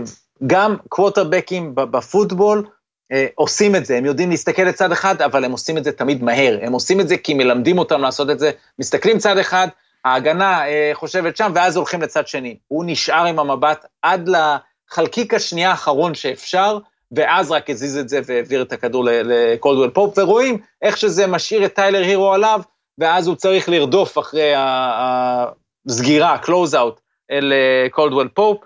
גם קווטרבקים בפוטבול, אה, עושים את זה, הם יודעים להסתכל לצד אחד, אבל הם עושים את זה תמיד מהר. הם עושים את זה כי מלמדים אותם לעשות את זה, מסתכלים צד אחד, ההגנה אה, חושבת שם, ואז הולכים לצד שני. הוא נשאר עם המבט עד לחלקיק השנייה האחרון שאפשר, ואז רק הזיז את זה והעביר את הכדור לקולדוול פופ, ורואים איך שזה משאיר את טיילר הירו עליו, ואז הוא צריך לרדוף אחרי הסגירה, ה-close-out, אל אה, קולדוול פופ.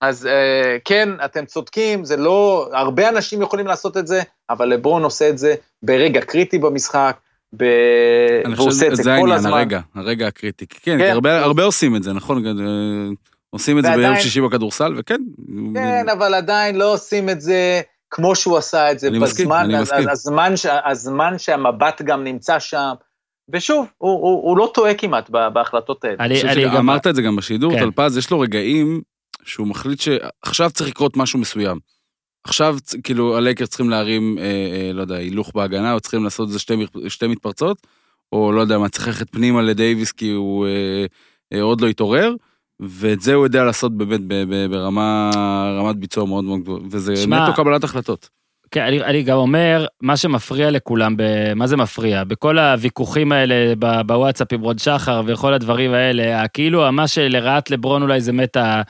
אז אה, כן, אתם צודקים, זה לא, הרבה אנשים יכולים לעשות את זה, אבל לברון עושה את זה ברגע קריטי במשחק, ב... אני והוא עושה את זה שזה כל העניין, הזמן. הרגע, הרגע הקריטי. כן, כן. הרבה הרבה עושים את זה, נכון? אה, עושים את זה ועדיין- ביום שישי בכדורסל, וכן. כן, אבל עדיין לא עושים את זה כמו שהוא עשה את זה אני מסכים, בזמן, אני אז- מסכים. הזמן, ש- הזמן שהמבט גם נמצא שם, ושוב, הוא, הוא, הוא לא טועה כמעט בהחלטות האלה. אני, אני אני גם... שאמרת את זה גם בשידור, כן. טלפז, יש לו רגעים שהוא מחליט שעכשיו צריך לקרות משהו מסוים. עכשיו, כאילו, הלייקר צריכים להרים, אה, אה, לא יודע, הילוך בהגנה, או צריכים לעשות איזה שתי, שתי מתפרצות, או לא יודע מה, צריך ללכת פנימה לדייוויס כי הוא אה, אה, עוד לא התעורר, ואת זה הוא יודע לעשות באמת ב- ב- ברמה, רמת ביצוע מאוד מאוד גבוהה, וזה שמע, נטו קבלת החלטות. כן, אני, אני גם אומר, מה שמפריע לכולם, ב, מה זה מפריע? בכל הוויכוחים האלה ב- בוואטסאפ עם רוד שחר וכל הדברים האלה, כאילו מה שלרעת לברון אולי זה ה-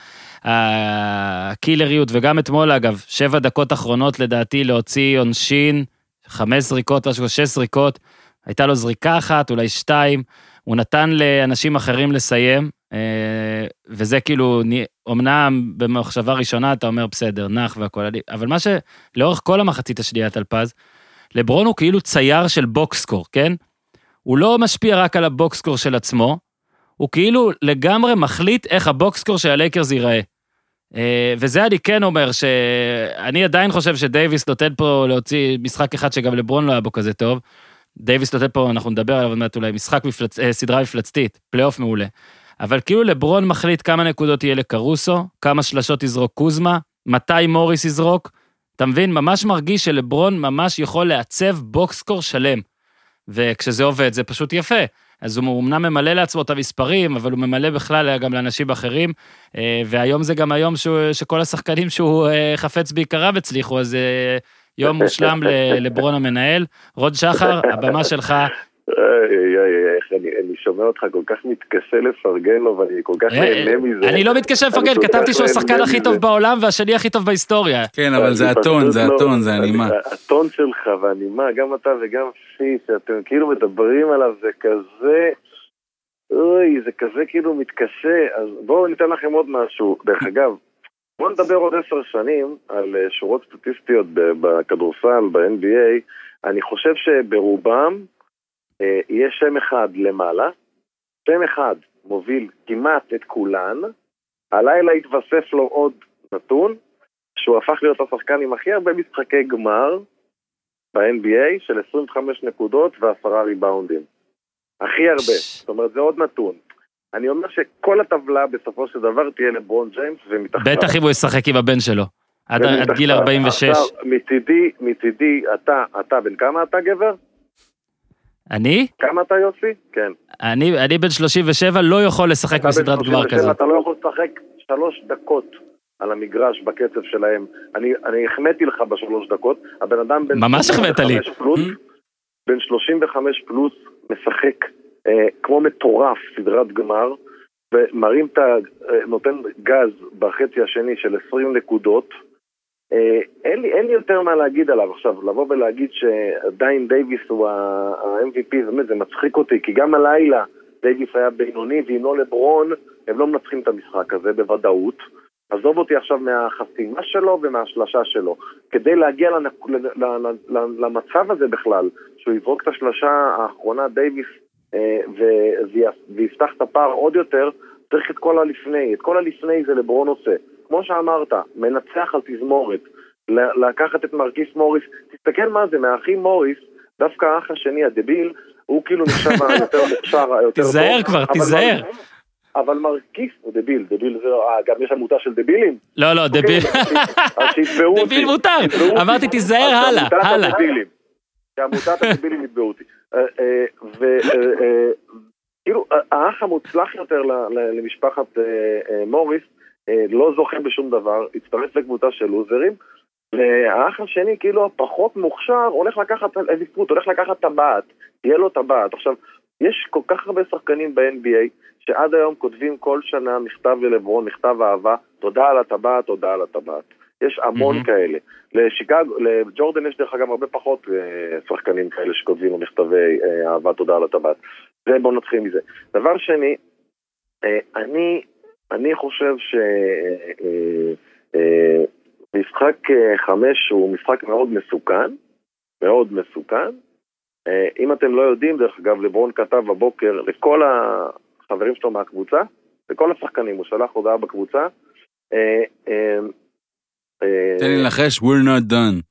הקילריות, וגם אתמול אגב, שבע דקות אחרונות לדעתי להוציא עונשין, חמש זריקות, משהו, שש זריקות, הייתה לו זריקה אחת, אולי שתיים, הוא נתן לאנשים אחרים לסיים, אה, וזה כאילו, אמנם במחשבה ראשונה אתה אומר בסדר, נח והכל, אבל מה שלאורך כל המחצית השנייה, טלפז, לברון הוא כאילו צייר של box score, כן? הוא לא משפיע רק על ה box score של עצמו, הוא כאילו לגמרי מחליט איך ה box score של הלייקרס ייראה. אה, וזה אני כן אומר, שאני עדיין חושב שדייוויס נותן פה להוציא משחק אחד שגם לברון לא היה בו כזה טוב. דייוויס נותן פה, אנחנו נדבר עליו עוד מעט אולי, משחק מפלצ... אה, סדרה מפלצתית, פלייאוף מעולה. אבל כאילו לברון מחליט כמה נקודות יהיה לקרוסו, כמה שלשות יזרוק קוזמה, מתי מוריס יזרוק. אתה מבין? ממש מרגיש שלברון ממש יכול לעצב בוקסקור שלם. וכשזה עובד זה פשוט יפה. אז הוא אמנם ממלא לעצמו את המספרים, אבל הוא ממלא בכלל גם לאנשים אחרים, אה, והיום זה גם היום שהוא, שכל השחקנים שהוא אה, חפץ בעיקריו הצליחו, אז אה, יום מושלם לברון המנהל. רוד שחר, הבמה שלך. איי, איי, איי, איך אני, אני שומע אותך כל כך מתקשה לפרגן לו, ואני כל כך אה, נהנה מזה. אני לא מתקשה לפרגן, כתבתי שהוא השחקן הכי מזה. טוב בעולם והשני הכי טוב בהיסטוריה. כן, אבל זה הטון, זה לא- הטון, זה אני- הנימה. הטון שלך והנימה, גם אתה וגם פי, שאתם כאילו מדברים עליו, זה כזה... אוי, זה כזה כאילו מתקשה. אז בואו ניתן לכם עוד משהו. דרך אגב, בואו נדבר עוד עשר שנים על אה, שורות סטטיסטיות בכדורסל, ב-NBA. אני חושב שברובם אה, יהיה שם אחד למעלה, שם אחד מוביל כמעט את כולן, הלילה התווסף לו עוד נתון, שהוא הפך להיות השחקן עם הכי הרבה משחקי גמר ב-NBA של 25 נקודות ועשרה ריבאונדים. הכי הרבה, זאת אומרת זה עוד נתון. אני אומר שכל הטבלה בסופו של דבר תהיה לברון ג'יימס ומתחתיו. בטח אם הוא ישחק עם הבן שלו. עד עד. גיל 46. עכשיו, מצידי, מצידי, אתה, אתה, בן כמה אתה גבר? אני? כמה אתה יוסי? כן. אני אני בן 37, לא יכול לשחק בסדרת גמר 37, כזאת. אתה לא יכול לשחק שלוש דקות על המגרש בקצב שלהם. אני, אני החמאתי לך בשלוש דקות, הבן אדם בן... ממש החמאת לי. 35 פלוס, בן 35 פלוס משחק אה, כמו מטורף סדרת גמר, ומרים את ה... אה, נותן גז בחצי השני של 20 נקודות. אה, אין לי, אין לי יותר מה להגיד עליו עכשיו, לבוא ולהגיד שדיין דייוויס הוא ה-MVP, באמת, זה מצחיק אותי, כי גם הלילה דייוויס היה בינוני, ואם לא לברון, הם לא מנצחים את המשחק הזה בוודאות. עזוב אותי עכשיו מהחסימה שלו ומהשלשה שלו. כדי להגיע לנק... למצב הזה בכלל, שהוא יזרוק את השלשה האחרונה, דייוויס, אה, ו- ויפ- ויפתח את הפער עוד יותר, צריך את כל הלפני. את כל הלפני זה לברון עושה. כמו שאמרת, מנצח על תזמורת. לקחת את מרקיס מוריס, תסתכל מה זה, מהאחים מוריס, דווקא האח השני, הדביל, הוא כאילו נחשב *laughs* היותר מוכשר, היותר טוב. תיזהר כבר, תיזהר. אבל מרקיס הוא דביל, דביל זה, אה, גם יש עמותה של דבילים. לא, לא, דביל. אז שיתבעו אותי. *laughs* דביל מותר. אמרתי, תיזהר, הלאה, הלאה. שעמותת הדבילים יתבעו אותי. אה, אה, וכאילו, האח המוצלח יותר למשפחת מוריס, לא זוכה בשום דבר, הצטרף לקבוצה של לוזרים, והאח השני, כאילו הפחות מוכשר, הולך לקחת אליפות, הולך לקחת טבעת, תהיה לו טבעת. עכשיו, יש כל כך הרבה שחקנים ב-NBA, שעד היום כותבים כל שנה מכתב ללברון, מכתב אהבה, תודה על הטבעת, תודה על הטבעת. יש המון מהמם. כאלה. לשיקגו, לג'ורדן יש דרך אגב הרבה פחות אה, שחקנים כאלה שכותבים מכתבי אה, אהבה, תודה על הטבעת. זה בואו נתחיל מזה. דבר שני, אה, אני, אני חושב שמשחק אה, חמש הוא משחק מאוד מסוכן, מאוד מסוכן. אה, אם אתם לא יודעים, דרך אגב, לברון כתב בבוקר לכל החברים שלו מהקבוצה, לכל השחקנים, הוא שלח הודעה בקבוצה. אה, אה, אה, תן לי לנחש, we're not done.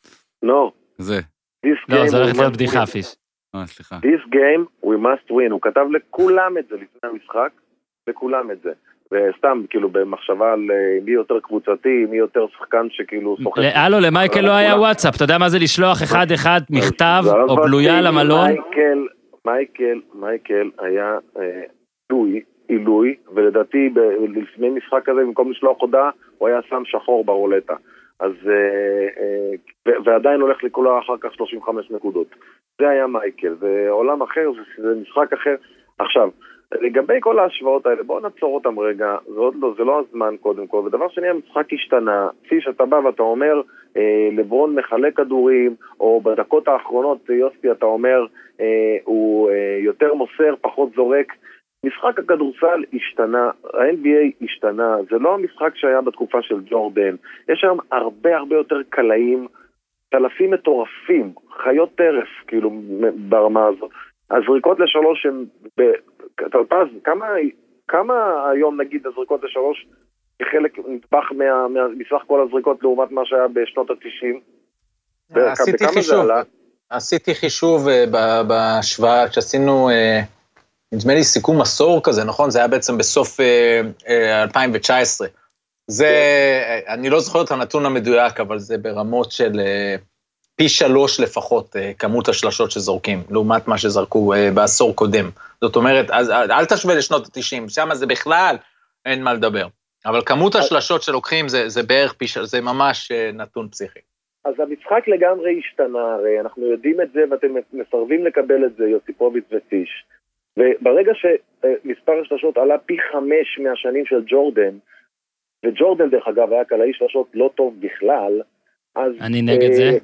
No, זה. this לא, game זה we הולך להיות must בדיחה, win. פיש. אה, סליחה. This game we must win. הוא כתב לכולם את זה לפני המשחק, לכולם את זה. וסתם, כאילו, במחשבה על אה, מי יותר קבוצתי, מי יותר שחקן שכאילו סוחק. הלו, למייקל לא היה וואטסאפ, אתה יודע מה זה לשלוח אחד-אחד מכתב או גלויה למלון? מייקל, מייקל, מייקל היה אה, עילוי, עילוי, ולדעתי לפני משחק כזה, במקום לשלוח הודעה, הוא היה שם שחור ברולטה. אז, אה, ועדיין הולך לכולו אחר כך 35 נקודות. זה היה מייקל, זה עולם אחר, זה משחק אחר. עכשיו, לגבי כל ההשוואות האלה, בואו נעצור אותם רגע, זה עוד לא, זה לא הזמן קודם כל. ודבר שני, המשחק השתנה. כפי שאתה בא ואתה אומר, אה, לברון מחלק כדורים, או בדקות האחרונות, יוסי, אתה אומר, אה, הוא אה, יותר מוסר, פחות זורק. משחק הכדורסל השתנה, ה-NBA השתנה, זה לא המשחק שהיה בתקופה של ג'ורדן. יש היום הרבה הרבה יותר קלעים, צלפים מטורפים, חיות טרף, כאילו, ברמה הזאת. הזריקות לשלוש הן... טלפז, כמה, כמה היום נגיד הזריקות לשלוש כחלק נדבך מה, מה, מסך כל הזריקות לעומת מה שהיה בשנות התשעים? עשיתי חישוב? עשיתי חישוב אה, בהשוואה, כשעשינו, אה, נדמה לי סיכום עשור כזה, נכון? זה היה בעצם בסוף אה, אה, 2019. זה, אני לא זוכר את הנתון המדויק, אבל זה ברמות של פי שלוש לפחות כמות השלשות שזורקים, לעומת מה שזרקו בעשור קודם. זאת אומרת, אז אה, אל תשווה לשנות ה-90, שם זה בכלל אין מה לדבר. אבל כמות השלשות שלוקחים זה, זה בערך פי שלוש, זה ממש אה, נתון פסיכי. אז המשחק לגמרי השתנה, הרי אנחנו יודעים את זה ואתם מסרבים לקבל את זה, יוסיפוביץ וטיש. וברגע שמספר השלשות עלה פי חמש מהשנים של ג'ורדן, וג'ורדן דרך אגב היה קלעי שלשות לא טוב בכלל, אז... אני נגד זה.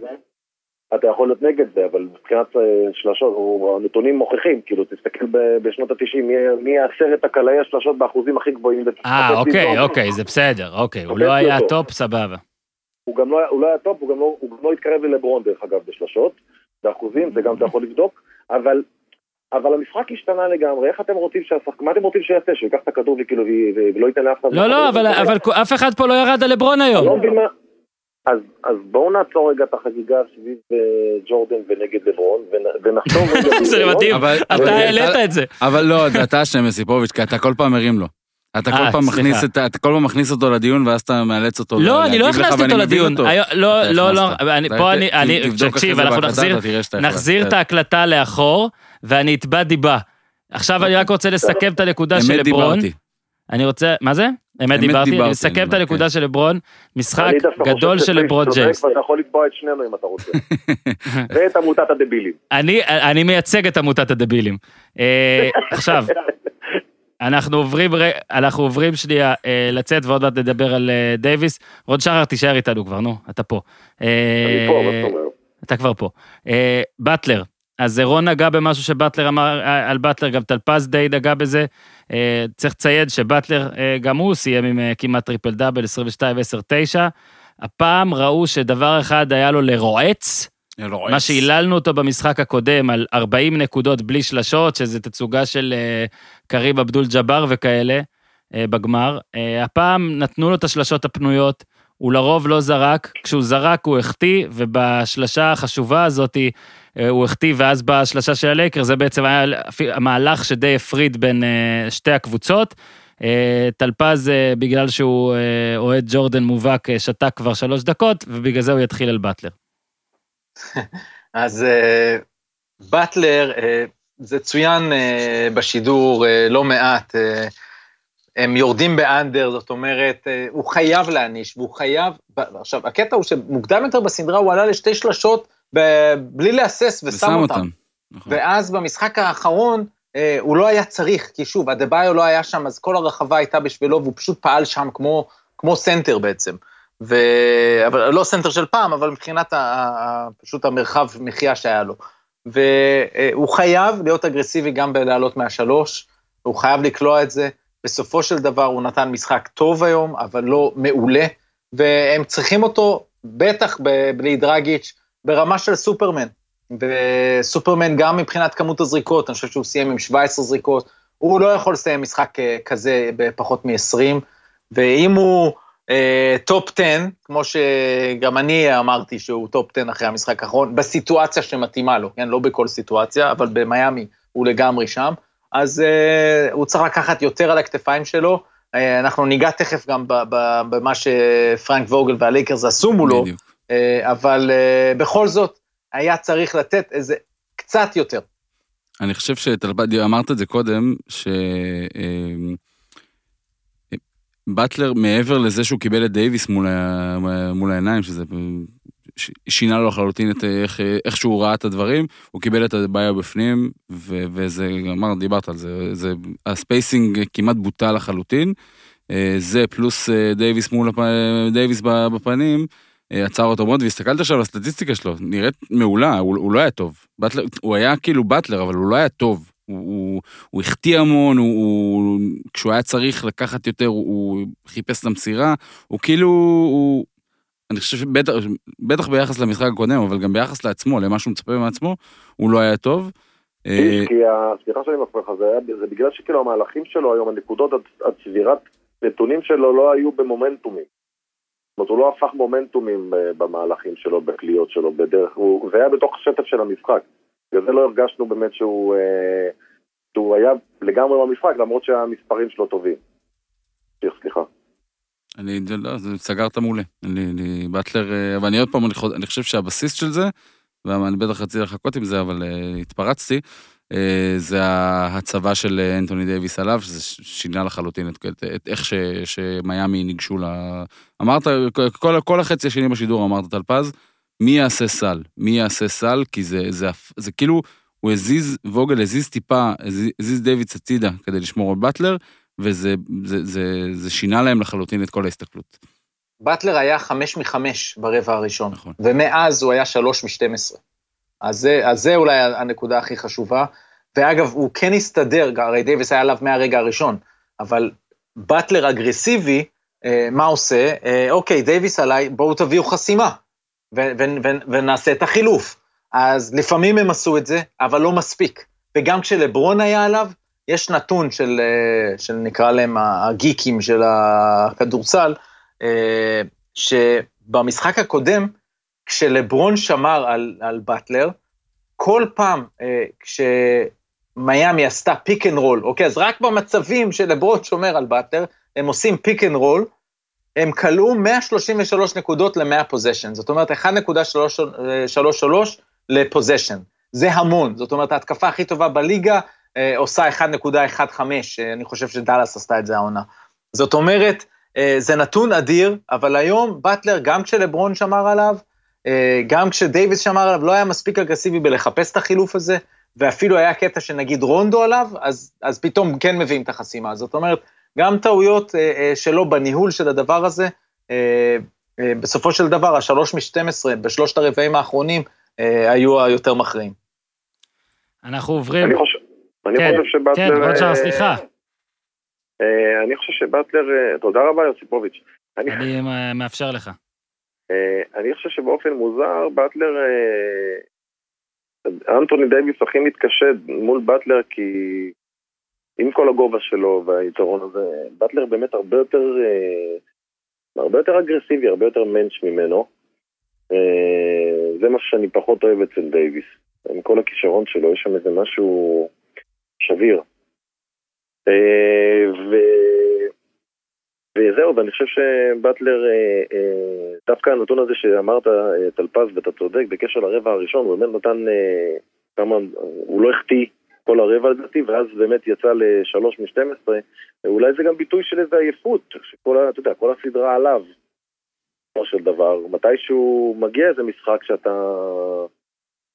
אתה יכול להיות נגד זה, אבל מבחינת אה, שלשות, הנתונים מוכיחים, כאילו, תסתכל בשנות ה-90, מי, עשרת הקלעי השלשות באחוזים הכי גבוהים. אה, אוקיי. אוקיי, זה בסדר, אוקיי. הוא לא היה. top, סבבה. הוא גם לא, היה- לא top, הוא גם לא, הוא גם לא התקרב ללברון דרך אגב בשלשות, באחוזים, זה גם אתה יכול לבדוק, אבל, אבל המשחק השתנה לגמרי, איך אתם רוצים שהשחק... מה אתם רוצים שיעשה, שהוא ייקח את הכדור וכאילו, ולא ייתן לאף אחד... לא, לא, אבל- אף אחד פה לא ירד על לברון אני לא היום. אז, אז בואו נעצור רגע את החגיגה סביב אה, ג'ורדן ונגד לברון, ונ- ונחתום רגע... *laughs* זה. מדהים. אבל- אתה העלית את זה. אבל לא, זה אתה אשם, יסיפוביץ', כי אתה כל פעם מרים לו. אתה כל אה, פעם. מכניס את- אתה כל פעם מכניס אותו לדיון, ואז אתה מאלץ אותו לא, אני לא להגיב לך, הכנסתי אותו לדיון. לא, לא, לא, פה אני, אני, תקשיב, אנחנו נחזיר, את ההקלטה לאחור, ואני אתבע דיבה. עכשיו אני רק רוצה לסכם את הנקודה של אמת לברון. דיברתי. אני רוצה, מה זה? אמת דיברתי, אני את הנקודה. של לברון, משחק גדול של לברון ג'יימס. ואתה יכול לתבוע את שנינו אם אתה רוצה. *laughs* ואת עמותת הדבילים. אני, אני מייצג את עמותת הדבילים. אה, עכשיו, אנחנו עוברים, אנחנו עוברים שנייה אה, לצאת ועוד מעט נדבר על אה, דייוויס. רון שחר, תישאר איתנו כבר, נו, אתה פה. אני פה, מה זאת אומרת? אתה כבר פה. באטלר, אז רון נגע במשהו שבאטלר אמר אה, על באטלר, גם טלפז די נגע בזה. אה, צריך לציין שבאטלר, אה, גם הוא סיים עם כמעט טריפל דאבל, 22, 10, 9. הפעם ראו שדבר אחד היה לו לרועץ, מה שהיללנו אותו במשחק הקודם על 40 נקודות בלי שלשות, שזה תצוגה של קריב אבדול ג'אבר וכאלה בגמר. הפעם נתנו לו את השלשות הפנויות, הוא לרוב לא זרק, כשהוא זרק הוא החטיא, ובשלשה החשובה הזאת אה, הוא החטיא, ואז באה השלשה של הלייקר, זה בעצם היה המהלך שדי הפריד בין אה, שתי הקבוצות. אה, טלפז, בגלל שהוא אוהד ג'ורדן מובהק, שתק כבר שלוש דקות, ובגלל זה הוא יתחיל על באטלר. *laughs* אז באטלר, זה צוין בשידור לא מעט, הם יורדים באנדר, זאת אומרת, אה, הוא חייב להעניש, והוא חייב, עכשיו, הקטע הוא שמוקדם יותר בסדרה הוא עלה לשתי שלשות ב- בלי להסס ושם ושם אותם. אותם. נכון. ואז במשחק האחרון, אה, הוא לא היה צריך, כי שוב, אדבאיו לא היה שם, אז כל הרחבה הייתה בשבילו, והוא פשוט פעל שם כמו, כמו סנטר בעצם. ו... אבל לא סנטר של פעם, אבל מבחינת ה... ה... פשוט המרחב מחיה שהיה לו. והוא חייב להיות אגרסיבי גם בלעלות מהשלוש, הוא חייב לקלוע את זה. בסופו של דבר הוא נתן משחק טוב היום, אבל לא מעולה, והם צריכים אותו, בטח בלי דרגיץ', ברמה של סופרמן. וסופרמן גם מבחינת כמות הזריקות, אני חושב שהוא סיים עם 17 זריקות, הוא לא יכול לסיים משחק אה, כזה בפחות מ-20, ואם הוא אה, top 10, כמו שגם אני אמרתי שהוא top 10 אחרי המשחק האחרון, בסיטואציה שמתאימה לו, כן? לא בכל סיטואציה, אבל במיאמי הוא לגמרי שם, אז אה, הוא צריך לקחת יותר על הכתפיים שלו. אה, אנחנו ניגע תכף גם במה שפרנק ווגל והלייקרס עשו מולו, בדיוק. אה, אבל אה, בכל זאת, היה צריך לתת איזה קצת יותר. אני חושב שטלפז, אמרת את זה קודם, שבטלר, מעבר לזה שהוא קיבל את דייוויס מול, ה... מול העיניים, שזה ש- שינה לו לחלוטין את איך, איך שהוא ראה את הדברים, הוא קיבל את הבעיה בפנים, ו... וזה, אמר, דיברת על זה, זה, ה spacing כמעט בוטל לחלוטין. אה, זה פלוס אה, דייוויס מול הפ... דייוויס בפנים, אה, עצר אותו מאוד, והסתכלת עכשיו על הסטטיסטיקה שלו, נראית מעולה, הוא, הוא לא היה טוב. באטלר, הוא היה כאילו באטלר, אבל הוא לא היה טוב. הוא, הוא החטיא המון, הוא, הוא, כשהוא היה צריך לקחת יותר, הוא, הוא חיפש את המסירה, הוא כאילו, הוא, אני חושב שבטח בטח ביחס למשחק הקודם, אבל גם ביחס לעצמו, למה שהוא מצפה מעצמו, הוא לא היה טוב. אה, כי הסליחה שאני מפריע לך, זה, בגלל שכאילו המהלכים שלו היום, הנקודות, הצ- הצבירת נתונים שלו לא היו במומנטומים. זאת אומרת, הוא לא הפך מומנטומים אה, במהלכים שלו, בקליעות שלו, בדרך, הוא, זה היה בתוך השטף של המשחק. בגלל זה לא הרגשנו באמת שהוא, אה, שהוא היה לגמרי במשחק, למרות שהמספרים שלו טובים. סליחה. אני, לא, סגרת מעולה. אני, אני, באטלר, אה, אבל אני עוד פעם, אני, אני חושב שהבסיס של זה, ואני בטח רציתי לחכות עם זה, אבל אה, התפרצתי, אה, זה ההצבה של אה, אנטוני דייוויס עליו, שזה שינה לחלוטין את, את, את איך ש, שמיאמי ניגשו ל... אמרת, כל, כל החצי השני בשידור אמרת, טלפז, מי יעשה סל? מי יעשה סל? כי זה, זה, זה, זה כאילו, הוא הזיז, ווגל הזיז טיפה, הזיז, הזיז דייוויס הצידה כדי לשמור על באטלר, וזה זה, זה, זה שינה להם לחלוטין את כל ההסתכלות. באטלר היה חמש מחמש ברבע הראשון, נכון. ומאז הוא היה שלוש משתים עשרה. אז זה, אז זה אולי הנקודה הכי חשובה. ואגב, הוא כן הסתדר, הרי דייוויס היה עליו מהרגע הראשון, אבל באטלר אגרסיבי, אה, מה עושה? אה, אוקיי, דייוויס עליי, בואו תביאו חסימה, ו- ו- ו- ונעשה את החילוף. אז לפעמים הם עשו את זה, אבל לא מספיק. וגם כשלברון היה עליו, יש נתון של, אה, של נקרא להם הגיקים של הכדורסל, אה, שבמשחק הקודם, כשלברון שמר על, על באטלר, כל פעם אה, כשמיאמי עשתה פיק אנד רול, אוקיי, אז רק במצבים שלברון שומר על באטלר, הם עושים פיק אנד רול, הם קלעו 133 נקודות ל-100 possession, זאת אומרת 1.33 ל possession. זה המון, זאת אומרת ההתקפה הכי טובה בליגה עושה 1.15, אה, אני חושב שדאלאס עשתה את זה העונה. זאת אומרת, אה, זה נתון אדיר, אבל היום באטלר, גם כשלברון שמר עליו, אה, גם כשדייוויס שמר עליו, לא היה מספיק אגרסיבי בלחפש את החילוף הזה, ואפילו היה קטע שנגיד רונדו עליו, אז, אז פתאום כן מביאים את החסימה. זאת אומרת, גם טעויות אה, אה, שלו בניהול של הדבר הזה, אה, אה, בסופו של דבר, השלוש מ-12 בשלושת הרבעים האחרונים אה, היו היותר מכריעים. אנחנו עוברים... אני חושב, אני כן, חושב שבטלר... כן, רוג'ר, אה, סליחה. אה, אני חושב שבטלר, אה, תודה רבה יוסיפוביץ'. אני, אני אה, מאפשר לך. אה, אני חושב שבאופן מוזר, באטלר, אה, אנטוני דייוויס הכי מתקשה מול באטלר כי עם כל הגובה שלו והיתרון הזה, באטלר באמת הרבה יותר, אה, הרבה יותר אגרסיבי, הרבה יותר מענץ' ממנו. אה, זה מה שאני פחות אוהב אצל דייוויס. עם כל הכישרון שלו, יש שם איזה משהו שביר. אה, ו... וזהו, ואני חושב שבטלר, אה, אה, דווקא הנתון הזה שאמרת, טלפז, ואתה צודק, בקשר לרבע הראשון, הוא באמת נתן כמה, הוא לא החטיא כל הרבע לדעתי, ואז באמת יצא לשלוש משתים עשרה, ואולי זה גם ביטוי של איזו עייפות, שכל, אתה יודע, כל הסדרה עליו, בסופו של דבר, מתישהו מגיע איזה משחק שאתה,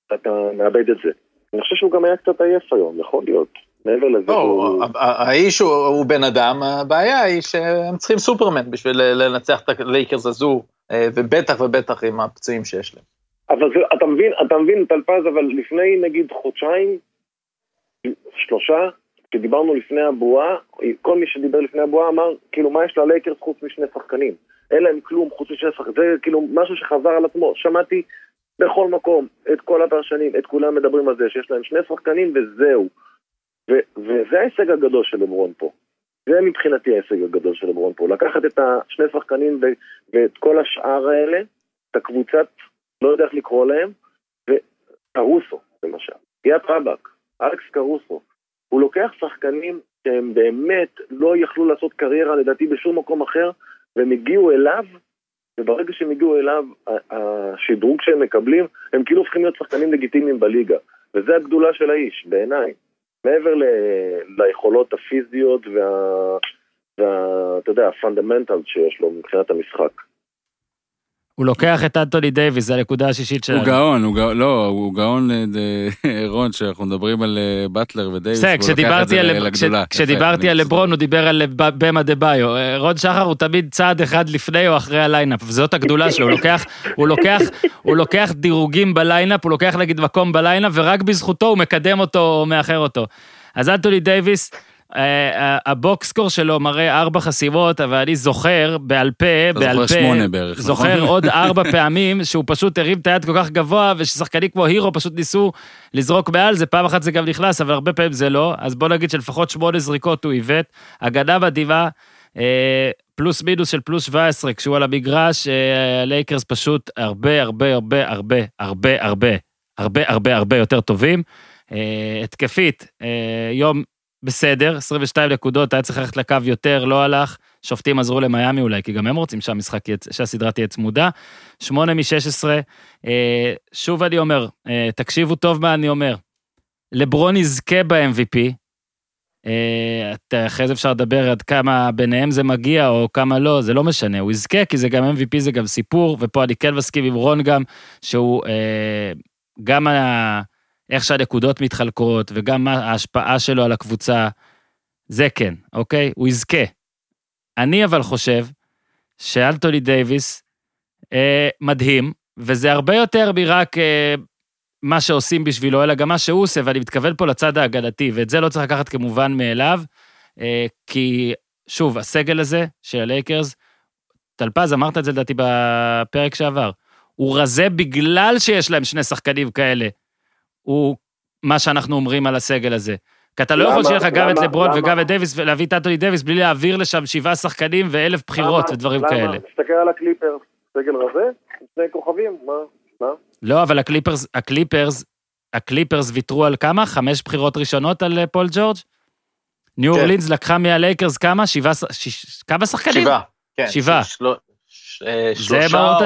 שאתה מאבד את זה. אני חושב שהוא גם היה קצת עייף היום, יכול להיות. מעבר לזה, לא, הוא... האיש הוא הוא בן אדם, הבעיה היא שהם צריכים סופרמן בשביל לנצח את הלייקרס הזו, אה, ובטח ובטח עם הפצועים שיש להם. אבל זה, אתה מבין, אתה מבין, טלפז, אבל לפני נגיד חודשיים, שלושה, כשדיברנו לפני הבועה, כל מי שדיבר לפני הבועה אמר, כאילו, מה יש ללייקרס חוץ משני שחקנים? אין להם כלום חוץ משני שחקנים, זה כאילו משהו שחזר על עצמו. שמעתי בכל מקום את כל הפרשנים, את כולם מדברים על זה, שיש להם שני שחקנים וזהו. ו- וזה ההישג הגדול של לברון פה. זה מבחינתי ההישג הגדול של לברון פה. לקחת את השני שחקנים ו- ואת כל השאר האלה, את הקבוצת, לא יודע איך לקרוא להם, וקרוסו, למשל. גיאת רבאק, אלכס קרוסו. הוא לוקח שחקנים שהם באמת לא יכלו לעשות קריירה לדעתי בשום מקום אחר, והם הגיעו אליו, וברגע שהם הגיעו אליו, השדרוג שהם מקבלים, הם כאילו הופכים להיות שחקנים לגיטימיים בליגה. וזה הגדולה של האיש, בעיניי. מעבר ל... ליכולות הפיזיות וה... וה... אתה יודע, ה fundamental שיש לו מבחינת המשחק. הוא לוקח את אנטוני דייוויס, זו הנקודה השישית שלנו. הוא גאון, הוא גאון, לא, הוא גאון, אה, ד- רון, שאנחנו מדברים על אה, באטלר ודייוויס, והוא לוקח את זה לגדולה. כש- כשדיברתי על לברון, הוא דיבר על באם אדבאיו. אה, רון שחר הוא תמיד צעד אחד לפני או אחרי ה lineup, וזאת הגדולה שלו, הוא לוקח, הוא לוקח, הוא דירוגים ב lineup, הוא לוקח נגיד מקום ב lineup, ורק בזכותו הוא מקדם אותו או מאחר אותו. אז אנטוני דייוויס, אה, ה box score שלו מראה ארבע חסימות, אבל אני זוכר בעל פה, בעל פה, זוכר שמונה בערך, נכון? זוכר עוד *laughs* ארבע פעמים שהוא פשוט הרים את היד כל כך גבוה, וששחקנים כמו הירו פשוט ניסו לזרוק מעל זה, פעם אחת זה גם נכנס, אבל הרבה פעמים זה לא, אז בוא נגיד שלפחות שמונה זריקות הוא עיוות, הגנה מדהימה, אה, פלוס מינוס של פלוס 17, כשהוא על המגרש, אה, הלייקרס פשוט הרבה הרבה הרבה הרבה הרבה הרבה הרבה הרבה הרבה יותר טובים. אה, התקפית, אה, יום בסדר, 22 נקודות, היה צריך ללכת לקו יותר, לא הלך, שופטים עזרו למיאמי אולי, כי גם הם רוצים שהמשחק, שהסדרה תהיה צמודה. 8 מ-16, אה, שוב אני אומר, אה, תקשיבו טוב מה אני אומר. לברון יזכה ב-MVP, אה, אחרי זה אפשר לדבר עד כמה ביניהם זה מגיע או כמה לא, זה לא משנה, הוא יזכה כי זה גם MVP, זה גם סיפור, ופה אני כן מסכים עם רון גם, שהוא גם ה... איך שהנקודות מתחלקות וגם מה ההשפעה שלו על הקבוצה, זה כן, אוקיי? הוא יזכה. אני אבל חושב שאלטוני דייוויס אה, מדהים, וזה הרבה יותר מרק אה, מה שעושים בשבילו, אלא גם מה שהוא עושה, ואני מתכוון פה לצד ההגנתי, ואת זה לא צריך לקחת כמובן מאליו, אה, כי שוב, הסגל הזה של הלייקרס, טלפז, אמרת את זה לדעתי בפרק שעבר, הוא רזה בגלל שיש להם שני שחקנים כאלה. הוא מה שאנחנו אומרים על הסגל הזה. כי אתה לא למה? יכול שיהיה לך גם את למה? לברון למה? וגם את דייוויס, ולהביא את אנטוני דייוויס בלי להעביר לשם שבעה שחקנים ואלף בחירות למה? ודברים למה? כאלה. תסתכל על הקליפרס, סגל רזה, שני כוכבים, מה? מה? לא, אבל הקליפרס, הקליפרס, הקליפרס ויתרו על כמה? חמש בחירות ראשונות על אה, פול ג'ורג'? ניו כן. אורלינס לקחה מהלייקרס כמה? שבעה, כמה שחקנים? שבעה. כן, שבעה. אה, שלושה